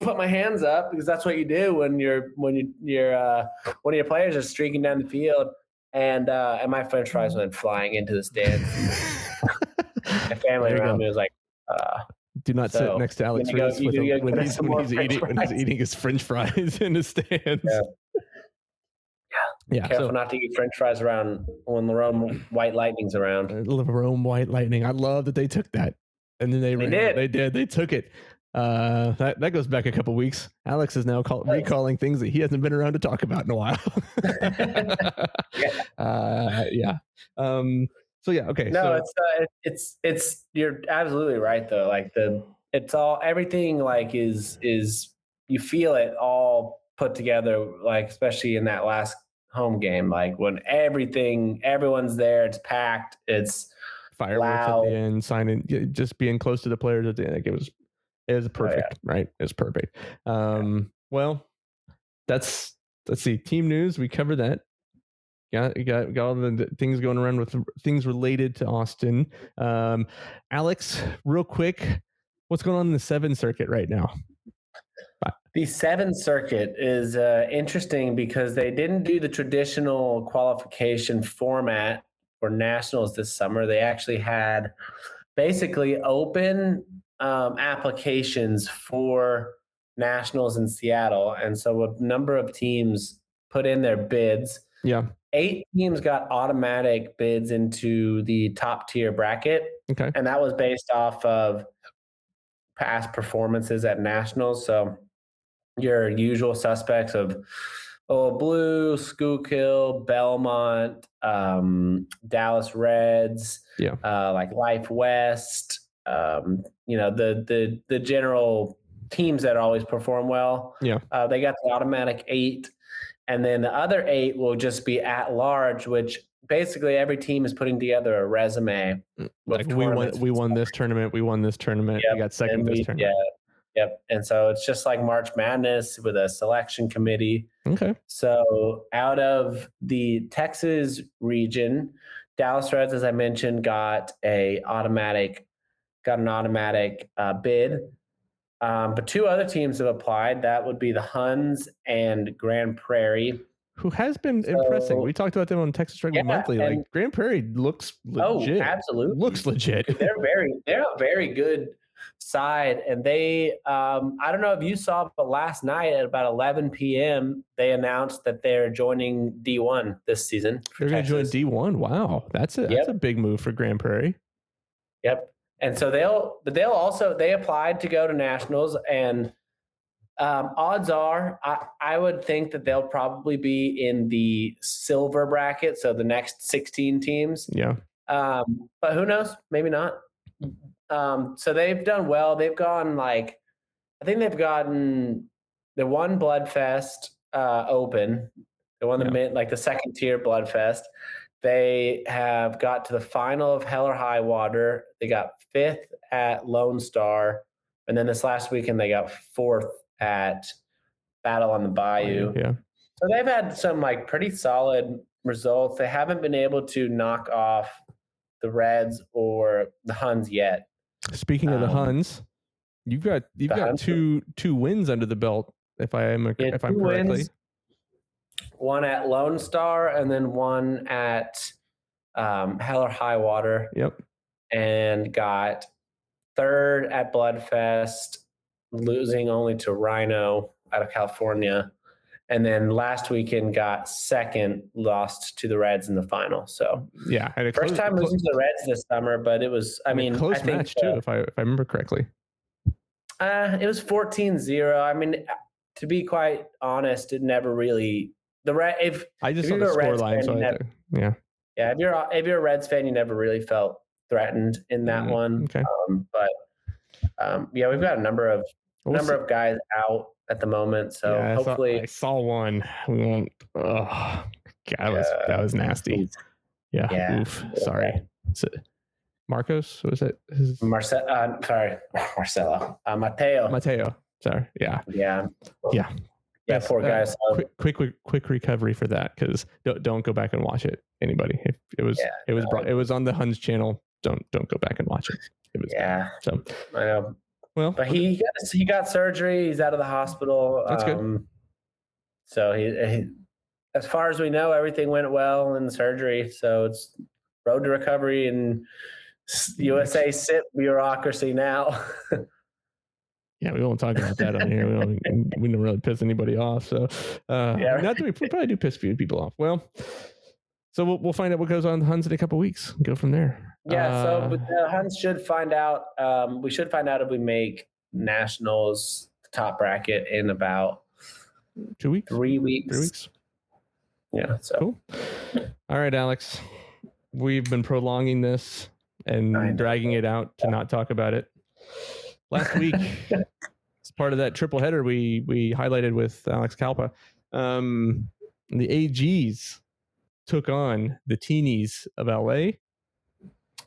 put my hands up because that's what you do when you're when you you're uh, one of your players is streaking down the field and uh, and my French fries went flying into the stands. My family around go. me was like, uh, Do not sit next to Alex gonna go- with gonna a- go when he's, when he's eating when he's eating his French fries in the stands. Yeah. Yeah, careful so not to eat French fries around when Larone White Lightning's around. uh, Rome White Lightning. I love that they took that, and then they They did. They did. They took it. Uh, that that goes back a couple weeks. Alex is now call, recalling things that he hasn't been around to talk about in a while. uh, yeah. Um. So yeah. Okay. No, so, it's uh, it's it's you're absolutely right though. Like the it's all everything like is is you feel it all put together. Like especially in that last home game, like when everything everyone's there, it's packed. It's fireworks at the end, signing, just being close to the players at the end. Like it was, it was Oh, yeah. perfect, right? It was perfect. Um, well, that's let's see, team news. We covered that. Got got got all the the things going around with things related to Austin. Um, Alex, real quick, what's going on in the seven circuit right now? The seventh circuit is uh, interesting because they didn't do the traditional qualification format for nationals this summer. They actually had basically open um, applications for nationals in Seattle, and so a number of teams put in their bids. Yeah. Eight teams got automatic bids into the top tier bracket Okay. and that was based off of past performances at nationals. So your usual suspects of oh Blue, Schuylkill, Belmont, um, Dallas Reds, Yeah. uh, like Life West, um, you know the the the general teams that always perform well. Yeah. uh, they got the automatic eight, and then the other eight will just be at large, which basically every team is putting together a resume. Like we won, we won this tournament. We won this tournament. we got second this tournament. Yeah. Yep. And so it's just like March Madness with a selection committee. Okay. So out of the Texas region, Dallas Reds, as I mentioned, got a automatic, got an automatic uh, bid. Um, but two other teams have applied. That would be the Huns and Grand Prairie. Who has been impressing? We talked about them on Texas Rugby Yeah, Monthly. Like Grand Prairie looks legit. Oh, absolutely. looks legit. they're very they're a very good side and they um i don't know if you saw but last night at about 11 p.m they announced that they're joining d1 this season They're going to join D one. Wow, that's a that's a big move for Grand Prairie. yep and so they'll but they'll also they applied to go to nationals and um, odds are I, I would think that they'll probably be in the silver bracket so the next 16 teams Yeah, Um, but who knows? Maybe not. Um, so they've done well. They've gone like, I think they've gotten the one Bloodfest uh, open, the one Yeah. like the second tier Bloodfest. They have got to the final of Hell or High Water. They got fifth at Lone Star, and then this last weekend they got fourth at Battle on the Bayou. yeah. So they've had some like pretty solid results. They haven't been able to knock off the Reds or the Huns yet. Speaking of the Um, Huns, you've got you've got Huns- two two wins under the belt. If I am Yeah, if I'm correctly, wins. One at Lone Star and then one at um, Hell or High Water, yep. and got third at Bloodfest, losing only to Rhino out of California. And then last weekend got second, lost to the Reds in the final. So Yeah, and First close- time losing to the Reds this summer, but it was, I mean, close I think match too, uh, if I if I remember correctly. uh, it was 14 0. I mean, to be quite honest, it never really, the Red, if, I just if saw the a Reds score line, fan, so never- yeah, Yeah, if you're if you're a Reds fan, you never really felt threatened in that Mm, one. okay. Um, but um, yeah, we've got a number of We'll number see. of guys out at the moment. So Yeah, I saw- hopefully, I saw, one. We won't. Oh, God, that was that was nasty. Yeah. Yeah. Oof. Sorry. It Marcos? Was it his uh, sorry, Marcelo, uh, Mateo. Mateo? Sorry. Yeah. yeah, Yeah. yeah, Yes, poor uh, quick, quick, quick, quick recovery for that because don't, don't go back and watch it. Anybody, if it was, Yeah, it was, no. it was on the Huns channel. Don't, don't go back and watch it. It was yeah, so I know. Well. But he got, he got surgery. He's out of the hospital. That's good. um, So he, he, as far as we know, everything went well in the surgery. So it's road to recovery and USA sit bureaucracy now. Yeah, we won't talk about that on here. We don't, we don't really piss anybody off. So, uh, Yeah. not that we, we probably do piss a few people off. Well, so we'll, we'll find out what goes on in the Huns in a couple weeks. and Go from there. Yeah. So Uh, but the Huns should find out. Um, we should find out if we make nationals top bracket in about two weeks, three weeks. three weeks. Yeah. So Cool. All right, Alex. We've been prolonging this and dragging it out to not talk about it. Last week, as part of that triple header we we highlighted with Alex Kalpa, um, the AGs took on the teenies of LA.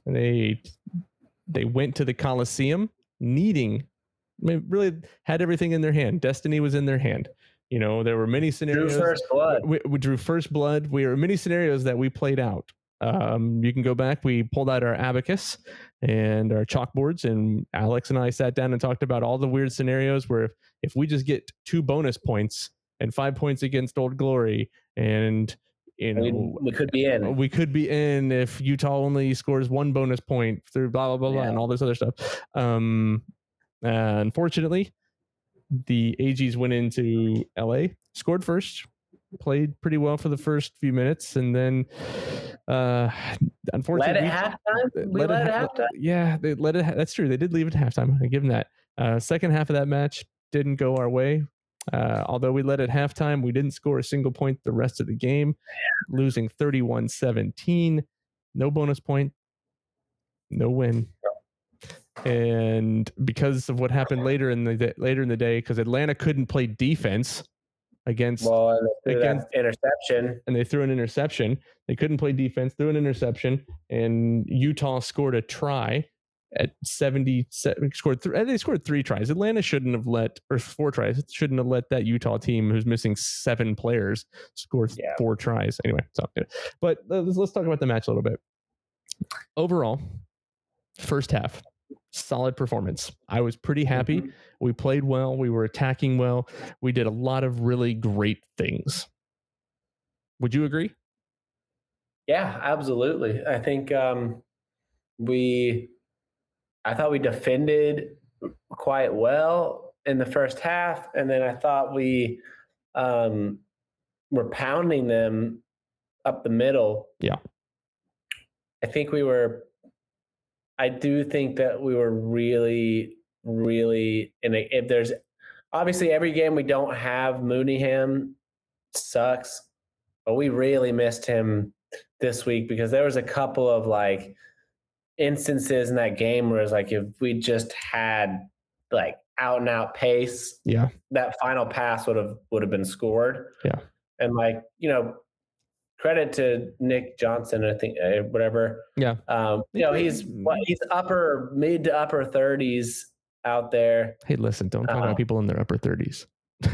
And they they went to the Coliseum needing I mean, really had everything in their hand. Destiny was in their hand. You know, there were many scenarios. drew first blood. we, we drew first blood. We were many scenarios that we played out. Um, you can go back. We pulled out our abacus and our chalkboards, and Alex and I sat down and talked about all the weird scenarios where if, if we just get two bonus points and five points against Old Glory, and you We, know we could be in. we could be in if Utah only scores one bonus point through blah blah blah blah Yeah. and all this other stuff. Um, uh, unfortunately, the AGs went into LA, scored first, played pretty well for the first few minutes, and then uh, unfortunately, at halftime. We let led it halftime. yeah, they let it. ha- That's true. They did leave it at halftime. I give them that. Uh, second half of that match didn't go our way. Uh, although we led at halftime, we didn't score a single point the rest of the game, losing 31 17. No bonus point, no win. And because of what happened later in the da- later in the day, because Atlanta couldn't play defense against Well, and they threw that Against- interception. and they threw an interception. They couldn't play defense, threw an interception, and Utah scored a try at 70 scored th- they scored three tries. Atlanta shouldn't have let or four tries. Shouldn't have let that Utah team who's missing seven players score Yeah. four tries. Anyway, so but let's, let's talk about the match a little bit. Overall, first half, solid performance. I was pretty happy. Mhm. We played well. We were attacking well. We did a lot of really great things. Would you agree? Yeah, absolutely. I think um, we, I thought we defended quite well in the first half, and then I thought we um, were pounding them up the middle. Yeah. I think we were. I do think that we were really, really And. If there's obviously every game we don't have Mooneyham sucks, but we really missed him this week because there was a couple of like instances in that game where it's like if we just had like out and out pace, Yeah. that final pass would have would have been scored. Yeah. and like you know, credit to Nick Johnson, I think uh, whatever. Yeah. um, you know he's what he's upper mid to upper thirties out there. Hey, listen, don't talk Uh, about people in their upper 30s.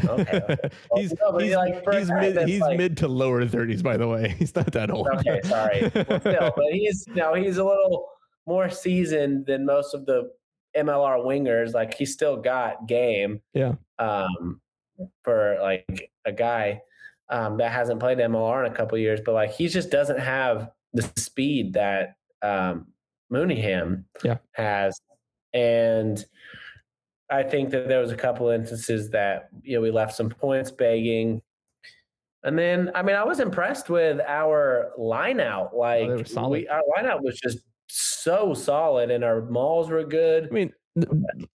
Okay, okay. he's no, he's, like, he's mid he's like- mid to lower 30s by the way. He's not that old. Okay, sorry. Well, still, but he's no, he's a little more seasoned than most of the MLR wingers. Like he still got game. Yeah. Um, for like a guy um, that hasn't played MLR in a couple years, but like he just doesn't have the speed that um, Mooneyham Yeah. has, and I think that there was a couple instances that you know we left some points begging. And then, I mean, I was impressed with our line out. Like, solid. we, our line out was just so solid, and our mauls were good. I mean,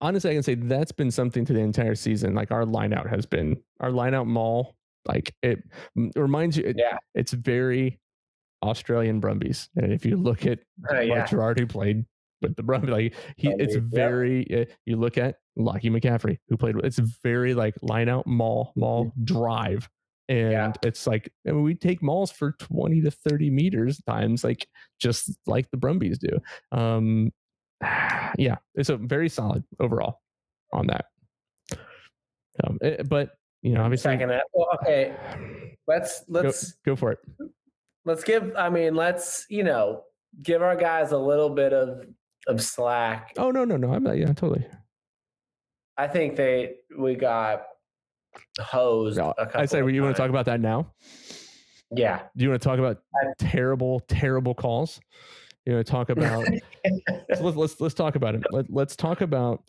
honestly, I can say that's been something to the entire season. Like our line out has been our line out maul. Like it reminds you, it, Yeah. it's very Australian Brumbies. And if you look at Uh, yeah. Who played with the Brumbies, like he, it's Brumbies, yeah. very. Uh, you look at Lachie McCaffrey, who played. It's very like line out, mall maul, drive, and. Yeah. it's like I mean, we take mauls for twenty to thirty meters times, like just like the Brumbies do. Um, yeah, it's a very solid overall on that. Um, eh, but you know, obviously. Well, okay. Let's let's go for it. let's give. I mean, let's you know give our guys a little bit of of slack. Oh no, no, no. I'm not. Yeah, totally. I think they we got hosed. No, I say, of you want to talk about that now? Yeah. Do you want to talk about I- terrible, terrible calls? You want to talk about? so let's let's let's talk about it. Let, let's talk about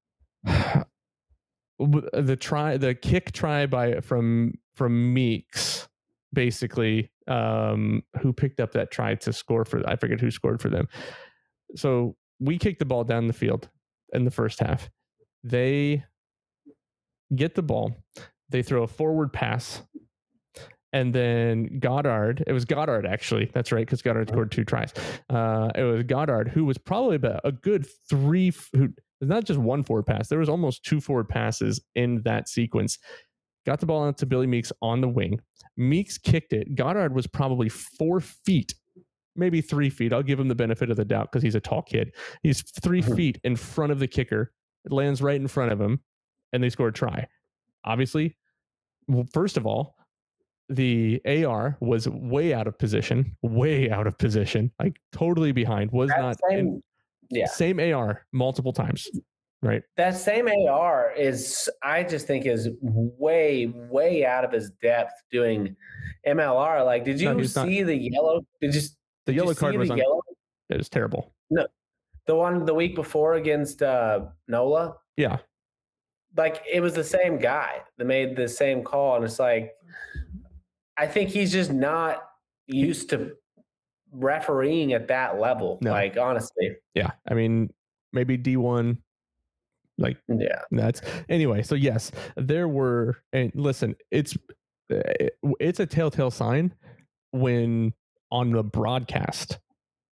the try, the kick try by from from Meakes, basically, um, who picked up that try to score for. I forget who scored for them. So we kicked the ball down the field in the first half. They get the ball. They throw a forward pass. And then Goddard, it was Goddard actually. That's right, because Goddard scored two tries. Uh, it was Goddard who was probably about a good three. Who not just one forward pass. There was almost two forward passes in that sequence. Got the ball out to Billy Meakes on the wing. Meeks kicked it. Goddard was probably four feet, maybe three feet. I'll give him the benefit of the doubt because he's a tall kid. He's 3 Mhm. feet in front of the kicker. It lands right in front of him, and they score a try. Obviously, well, first of all, the AR was way out of position, way out of position, like totally behind. Was That not same, in- yeah. same AR multiple times, right? That same AR is, I just think, is way, way out of his depth doing MLR. Like, did No, you not- see the yellow? Did you? The did you yellow card see was the on. yellow. It was terrible. No. The one the week before against uh, Nola. Yeah, Like it was the same guy that made the same call, and it's like, I think he's just not used to refereeing at that level. No. Like honestly, yeah. I mean, maybe D one. Like yeah, That's anyway. So yes, there were. And listen, it's eh, it's a telltale sign when on the broadcast,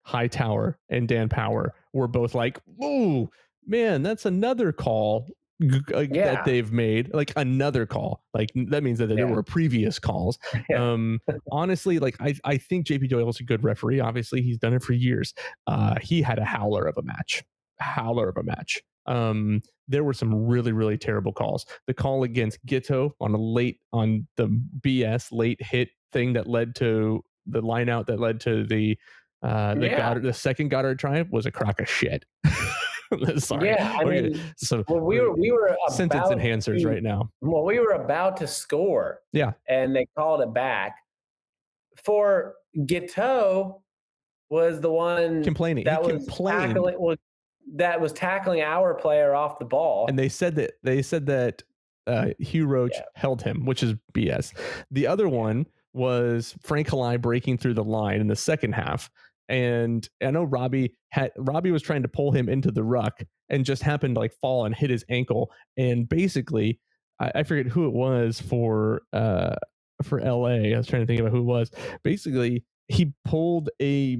Hightower and Dan Power were both like, "Ooh, man, that's another call." Uh, Yeah. that they've made like another call. Like that means that there Yeah. were previous calls. Yeah. um honestly like i i think jp doyle's a good referee. Obviously he's done it for years. Uh he had a howler of a match. Howler of a match. Um there were some really really terrible calls. The call against Giteau on a late on the bs late hit thing that led to the line out that led to the uh the goddard the second goddard triumph was a crock of shit sorry yeah. I mean, so well, we were we were sentence enhancers to- right now Well, we were about to score. Yeah. And they called it back. For Giteau was the one complaining that he was complained tackling well, that was tackling our player off the ball. and they said that they said that uh, Hugh Roach Yeah. held him, which is BS. The other one was Frank Halai breaking through the line in the second half, and I know Robbie had Robbie was trying to pull him into the ruck and just happened to like fall and hit his ankle, and basically I, I forget who it was for uh for LA. I was trying to think about who it was. Basically, he pulled a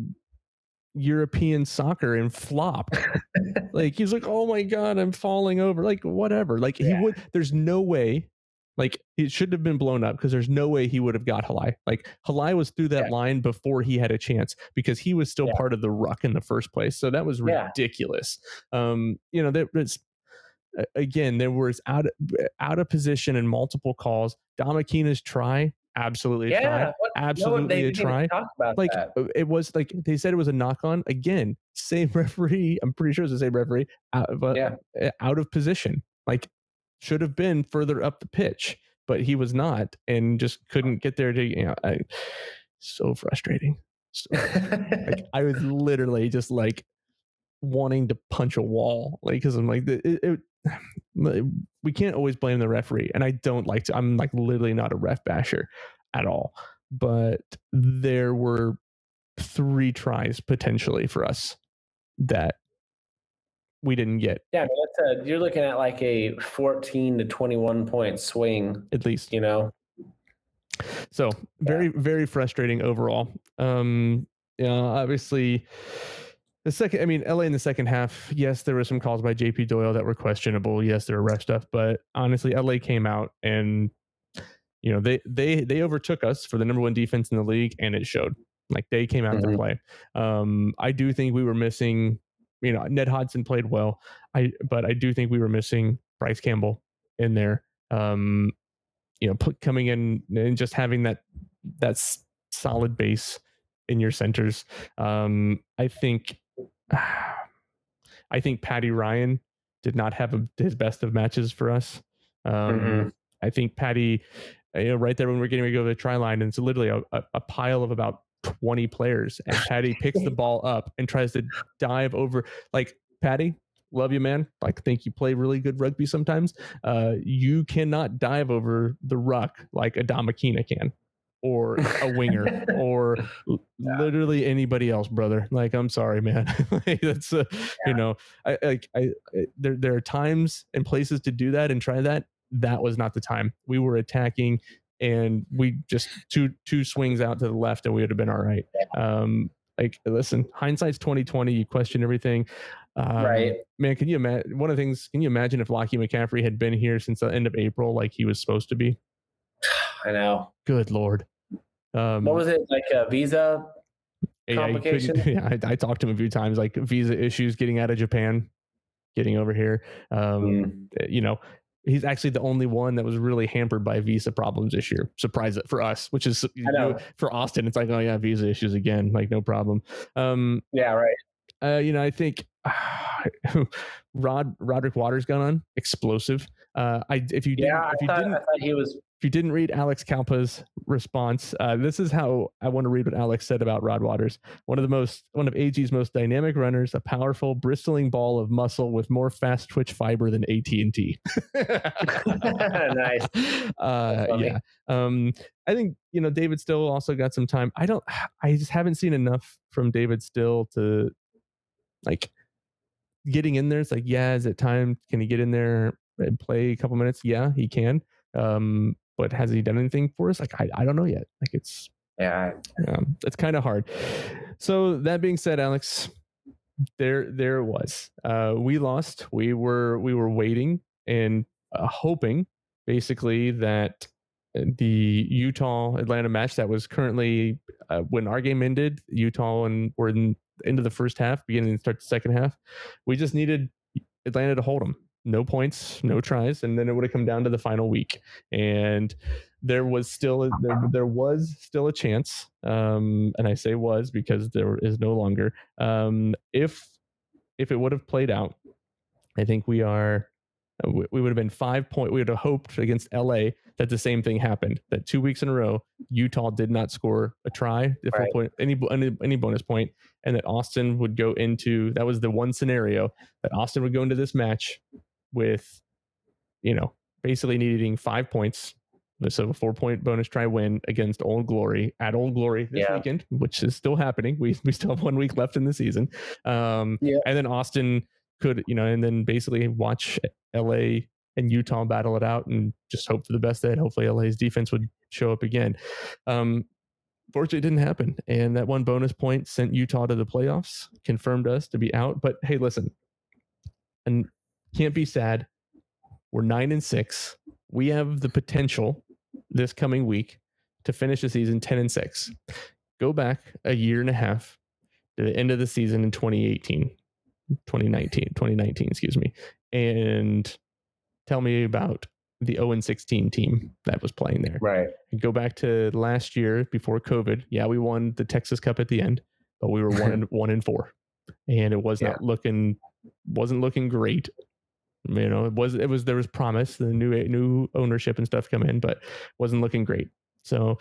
European soccer and flopped like he's like oh my god i'm falling over like whatever like Yeah. he would there's no way like it should have been blown up because there's no way he would have got halai like halai was through that Yeah. line before he had a chance because he was still Yeah. part of the ruck in the first place so that was Yeah. ridiculous um you know that was again there was out out of position in multiple calls damakina's try absolutely a try yeah. What, no, absolutely they a try like that. uh, it was like they said it was a knock on again same referee i'm pretty sure it's the same referee out, but Yeah. uh, out of position like should have been further up the pitch but he was not and just couldn't get there to you know I, so frustrating so, like i was literally just like wanting to punch a wall like because i'm like it, it, we can't always blame the referee and i don't like to i'm like literally not a ref basher at all but there were three tries potentially for us that we didn't get yeah, I mean, that's a, you're looking at like a 14 to 21 point swing, at least you know. So very, very frustrating overall. Um, yeah, obviously the second, I mean, LA in the second half, yes, there were some calls by JP Doyle that were questionable. Yes, there were ref stuff, but honestly, LA came out and you know they they they overtook us for the number one defense in the league, and it showed. Like they came out mm-hmm. to play. Um, I do think we were missing. You know, Ned Hodson played well. I but I do think we were missing Bryce Campbell in there. Um, you know, put, coming in and just having that that solid base in your centers. Um, I think I think Patty Ryan did not have a, his best of matches for us. Um, mm-hmm. I think Patty, you know, right there when we're getting ready to go to the try line, and it's literally a, a pile of about 20 players, and Patty picks the ball up and tries to dive over. Like, Patty, love you, man. Like, think you play really good rugby sometimes. Uh, you cannot dive over the ruck like Adama Kina can or a winger or yeah. literally anybody else, brother. Like, I'm sorry, man. like, that's uh, yeah. you know, I like I, I, there there are times and places to do that and try that. That was not the time. We were attacking and we just two two swings out to the left and we would have been all right. Um, like listen, hindsight's 2020. You question everything. Um, right, man. Can you imagine? One of the things. Can you imagine if Lachie McCaffrey had been here since the end of April, like he was supposed to be? I know. Good lord. Um, what was it like a visa complication? Yeah, yeah I, I, talked to him a few times, like visa issues getting out of Japan, getting over here. Um, mm. You know, he's actually the only one that was really hampered by visa problems this year. Surprise for us, which is you know, for Austin, it's like, oh yeah, visa issues again, like no problem. Um, yeah, right. Uh, you know, I think uh, Rod Roderick Waters got on explosive. Uh, I if you didn't, yeah, if you thought, didn't, I he was if you didn't read Alex Kalpa's response, uh, this is how I want to read what Alex said about Rod Waters. One of the most, one of AG's most dynamic runners, a powerful, bristling ball of muscle with more fast twitch fiber than AT and T. Nice. Uh, yeah. Um, I think you know David Still also got some time. I don't. I just haven't seen enough from David Still to like getting in there. It's like, yeah, is it time? Can he get in there play a couple minutes? Yeah, he can. Um, but has he done anything for us? Like I, I don't know yet. Like it's yeah, um, it's kind of hard. So that being said, Alex, there there it was. Uh, we lost. We were we were waiting and uh, hoping basically that the Utah Atlanta match that was currently uh, when our game ended, Utah and we're in into the first half, beginning to start the second half. We just needed Atlanta to hold them no points, no tries, and then it would have come down to the final week. And there was still a, there, there was still a chance, um, and I say was because there is no longer. Um, if if it would have played out, I think we are we would have been five point. We would have hoped against LA that the same thing happened. That two weeks in a row, Utah did not score a try, right. point, any, any any bonus point, and that Austin would go into. That was the one scenario that Austin would go into this match with, you know, basically needing five points. So a four point bonus try win against Old Glory at Old Glory this yeah. weekend, which is still happening. We we still have one week left in the season. Um, yeah. and then Austin could, you know, and then basically watch LA and Utah battle it out and just hope for the best that hopefully LA's defense would show up again. Um, fortunately, it didn't happen. And that one bonus point sent Utah to the playoffs, confirmed us to be out. But hey, listen, and can't be sad. We're nine and six. We have the potential this coming week to finish the season 10 and six. Go back a year and a half to the end of the season in 2018, 2019, 2019, excuse me, and tell me about the 0 and 16 team that was playing there. Right. And go back to last year before COVID. Yeah, we won the Texas Cup at the end, but we were one and one and four. And it was yeah. not looking wasn't looking great you know, it was it was there was promise, the new new ownership and stuff come in, but wasn't looking great. So,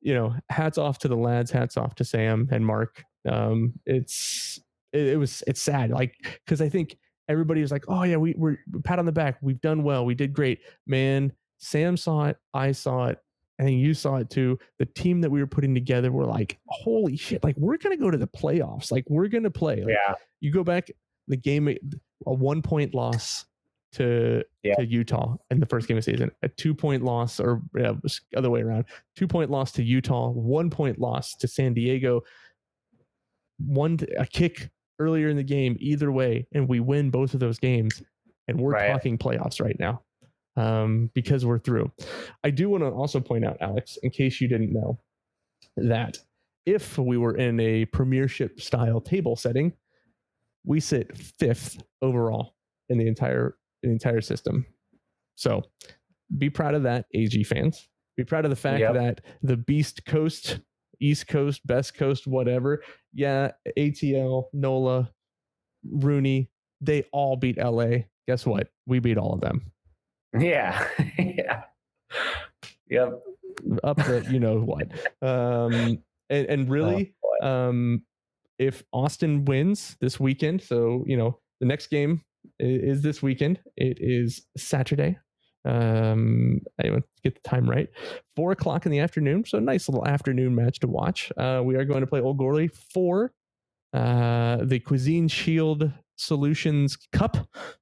you know, hats off to the lads, hats off to Sam and Mark. Um, it's it, it was it's sad, like because I think everybody was like, oh yeah, we we're pat on the back, we've done well, we did great, man. Sam saw it, I saw it, I think you saw it too. The team that we were putting together were like, holy shit, like we're gonna go to the playoffs. Like we're gonna play. Like, yeah. You go back the game, a one point loss to Yeah. to Utah in the first game of the season. A two point loss, or yeah, other way around. Two point loss to Utah. One point loss to San Diego. One a kick earlier in the game. Either way, and we win both of those games, and we're Right. talking playoffs right now um, because we're through. I do want to also point out, Alex, in case you didn't know, that if we were in a premiership style table setting, we sit fifth overall in the entire the entire system. So be proud of that, AG fans. Be proud of the fact Yep. that the Beast Coast, East Coast, Best Coast, whatever, yeah, ATL, NOLA, RUNY, they all beat LA. Guess what? We beat all of them. Yeah. yeah. Yep. Up the you know what. Um and, and really boy. um if Austin wins this weekend, so you know, the next game is this weekend. It is Saturday. Um, I want to get the time right. Four o'clock in the afternoon. So a nice little afternoon match to watch. Uh, we are going to play Old Glory for uh, the Cuisine Shield Solutions Cup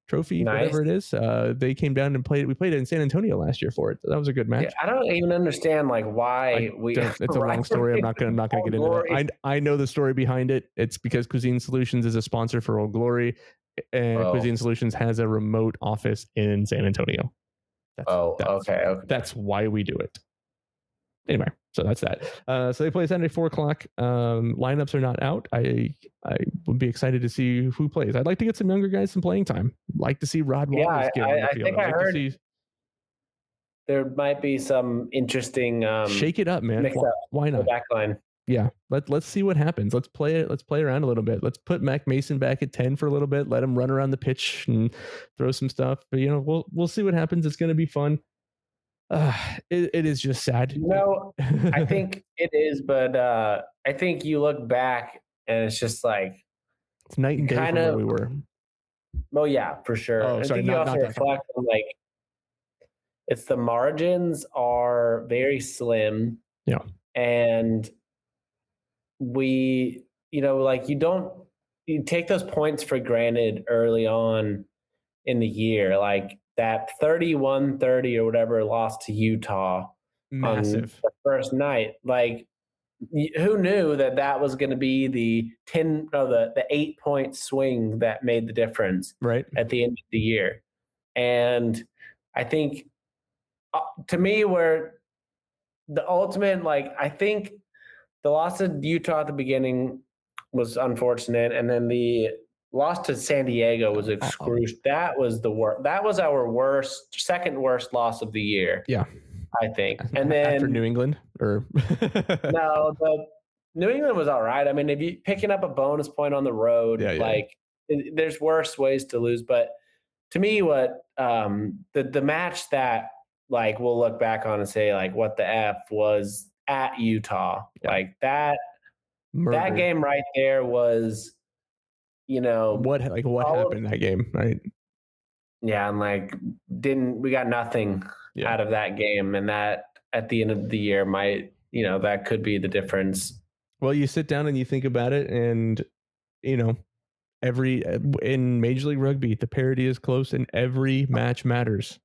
trophy, Nice. whatever it is. Uh, they came down and played. We played it in San Antonio last year for it. That was a good match. Yeah, I don't even understand like why I we. it's a long story. I'm not gonna I'm not gonna Old get into Glory. that. I I know the story behind it. It's because Cuisine Solutions is a sponsor for Old Glory, and Oh. Cuisine Solutions has a remote office in San Antonio. That's, Oh, that's, okay. Okay. That's why we do it. Anyway, so that's that. Uh, so they play Saturday four o'clock. Um, lineups are not out. I I would be excited to see who plays. I'd like to get some younger guys some playing time. Like to see Rod Yeah, Wallace I- get on the I- I field. think I'd I like to heard see- There might be some interesting um, shake it up, man. Why, up why the not? back line. Yeah let, let's see what happens let's play it let's play around a little bit let's put mack mason back at 10 for a little bit let him run around the pitch and throw some stuff but you know we'll we'll see what happens it's going to be fun uh, it, it is just sad No, I think it is, but uh, I think you look back and it's just like, it's night and day from kind where of- we were well, yeah, for sure. Oh, I sorry, think you not- also not that reflect on like, it's the margins are very slim. Yeah. And we, you know, like you don't, you take those points for granted early on in the year, like that 31 30 or whatever loss to Utah. massive the first night. Like, who knew that that was going to be the ten or the the eight point swing that made the difference right at the end of the year? And I think, uh, to me, where the ultimate, like, I think the loss to Utah at the beginning was unfortunate, and then the loss to San Diego was excruciating. That was the worst. That was our worst, second worst loss of the year. Yeah. I think. And then after new england or no, the New England was all right. I mean, if you picking up a bonus point on the road, Yeah, yeah. like it- there's worse ways to lose. But to me, what um, the the match that like we'll look back on and say like, what the f was at Utah, Yeah. like that that game right there was, you know, what like what all of- happened that game right yeah, and like didn't we got nothing Yeah. out of that game, and that at the end of the year might you know that could be the difference. Well, you sit down and you think about it, and you know, every eh, in Major League Rugby, the parity is close, and every uh match matters.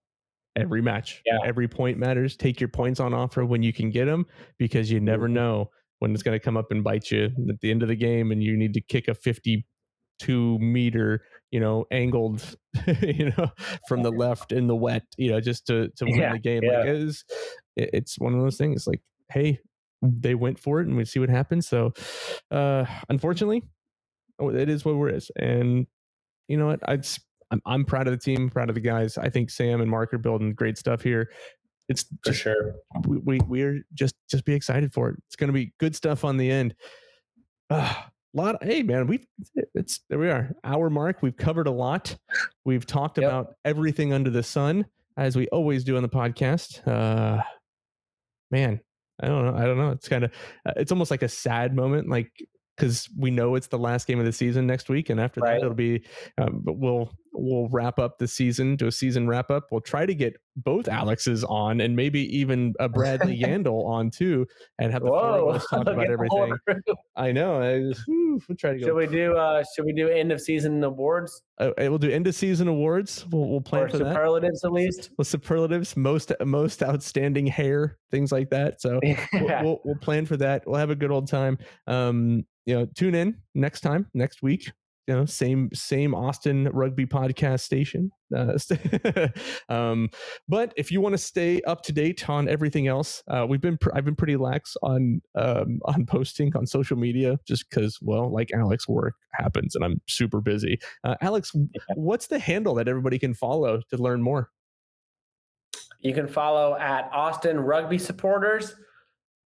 Every match, Yeah. every point matters. Take your points on offer when you can get them, because you never Mhm. know when it's going to come up and bite you at the end of the game, and you need to kick a fifty-two meter, you know, angled, you know, from the left in the wet, you know, just to to win Yeah, the game. Like yeah. it is, it- it's one of those things. Like, hey, they went for it and we see what happens. So, uh, unfortunately, oh, it is what it is. And you know what? I'd, I'm, I'm proud of the team, proud of the guys. I think Sam and Mark are building great stuff here. It's For just, sure. we, we, we're just, just be excited for it. It's going to be good stuff on the end. Uh, lot. Hey man, we it's there we are. Hour mark. We've covered a lot. We've talked Yep. about everything under the sun, as we always do on the podcast. Uh, man, I don't know. I don't know. It's kind of uh, it's almost like a sad moment, like because we know it's the last game of the season next week, and after Right. that it'll be. Um, but we'll we'll wrap up the season, do a season wrap up. We'll try to get both Alex's on and maybe even a Bradley Yandel on too, and have the four Whoa! of us talk about at the whole everything. I know. I just, whew, we'll try to go. Should we do? uh Should we do end of season awards uh, we'll do end of season awards. We'll, we'll plan or for that. superlatives at least? With superlatives, most most outstanding hair, things like that. So we'll, we'll, we'll plan for that. We'll have a good old time. Um, you know, tune in next time, next week. You know, same same Austin Rugby podcast station. Uh, um, but if you want to stay up to date on everything else, uh, we've been pr- I've been pretty lax on um, on posting on social media just because, well, like Alex, work happens and I'm super busy. Uh, Alex, what's the handle that everybody can follow to learn more? You can follow at Austin Rugby Supporters,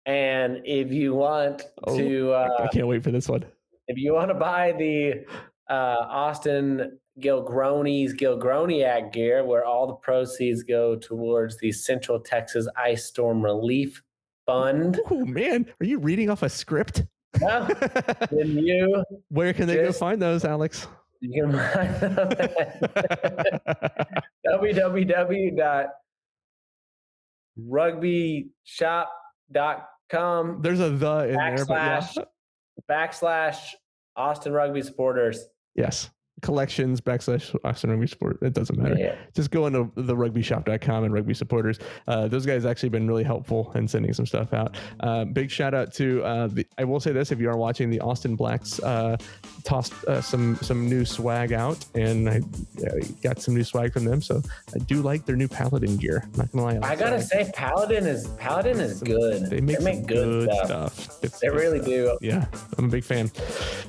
and if you want Oh, to, uh, I can't wait for this one. If you want to buy the uh, Austin Gilgroni's Gilgroniac gear, where all the proceeds go towards the Central Texas Ice Storm Relief Fund, Oh man, are you reading off a script? well, then you Where can they Just- go find those, Alex? you can find them at www.rugbyshop.com There's a the in there, but yeah. Backslash Austin Rugby Supporters. Yes. Collections backslash Austin Rugby Sport. It doesn't matter. Yeah. Just go into the rugbyshop.com and rugby supporters. Uh, those guys actually been really helpful in sending some stuff out. Uh, big shout out to uh, the. I will say this: if you are watching the Austin Blacks, uh, tossed uh, some some new swag out, and I got some new swag from them. So I do like their new Paladin gear. Not gonna lie. I gotta say, Paladin is Paladin is good. They make, some good, stuff. It's They really stuff. do. Yeah, I'm a big fan.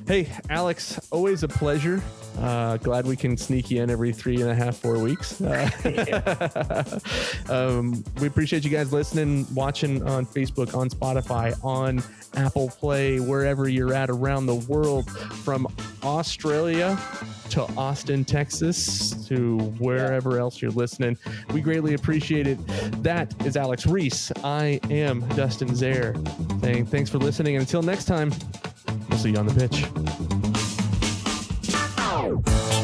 Hey, Alex, always a pleasure. Uh, glad we can sneak you in every three and a half, four weeks. Uh, um, we appreciate you guys listening, watching on Facebook, on Spotify, on Apple Play, wherever you're at around the world, from Australia to Austin, Texas, to wherever else you're listening. We greatly appreciate it. That is Alex Reese. I am Dustin Zaire saying thanks for listening. And until next time, we'll see you on the pitch. Tchau.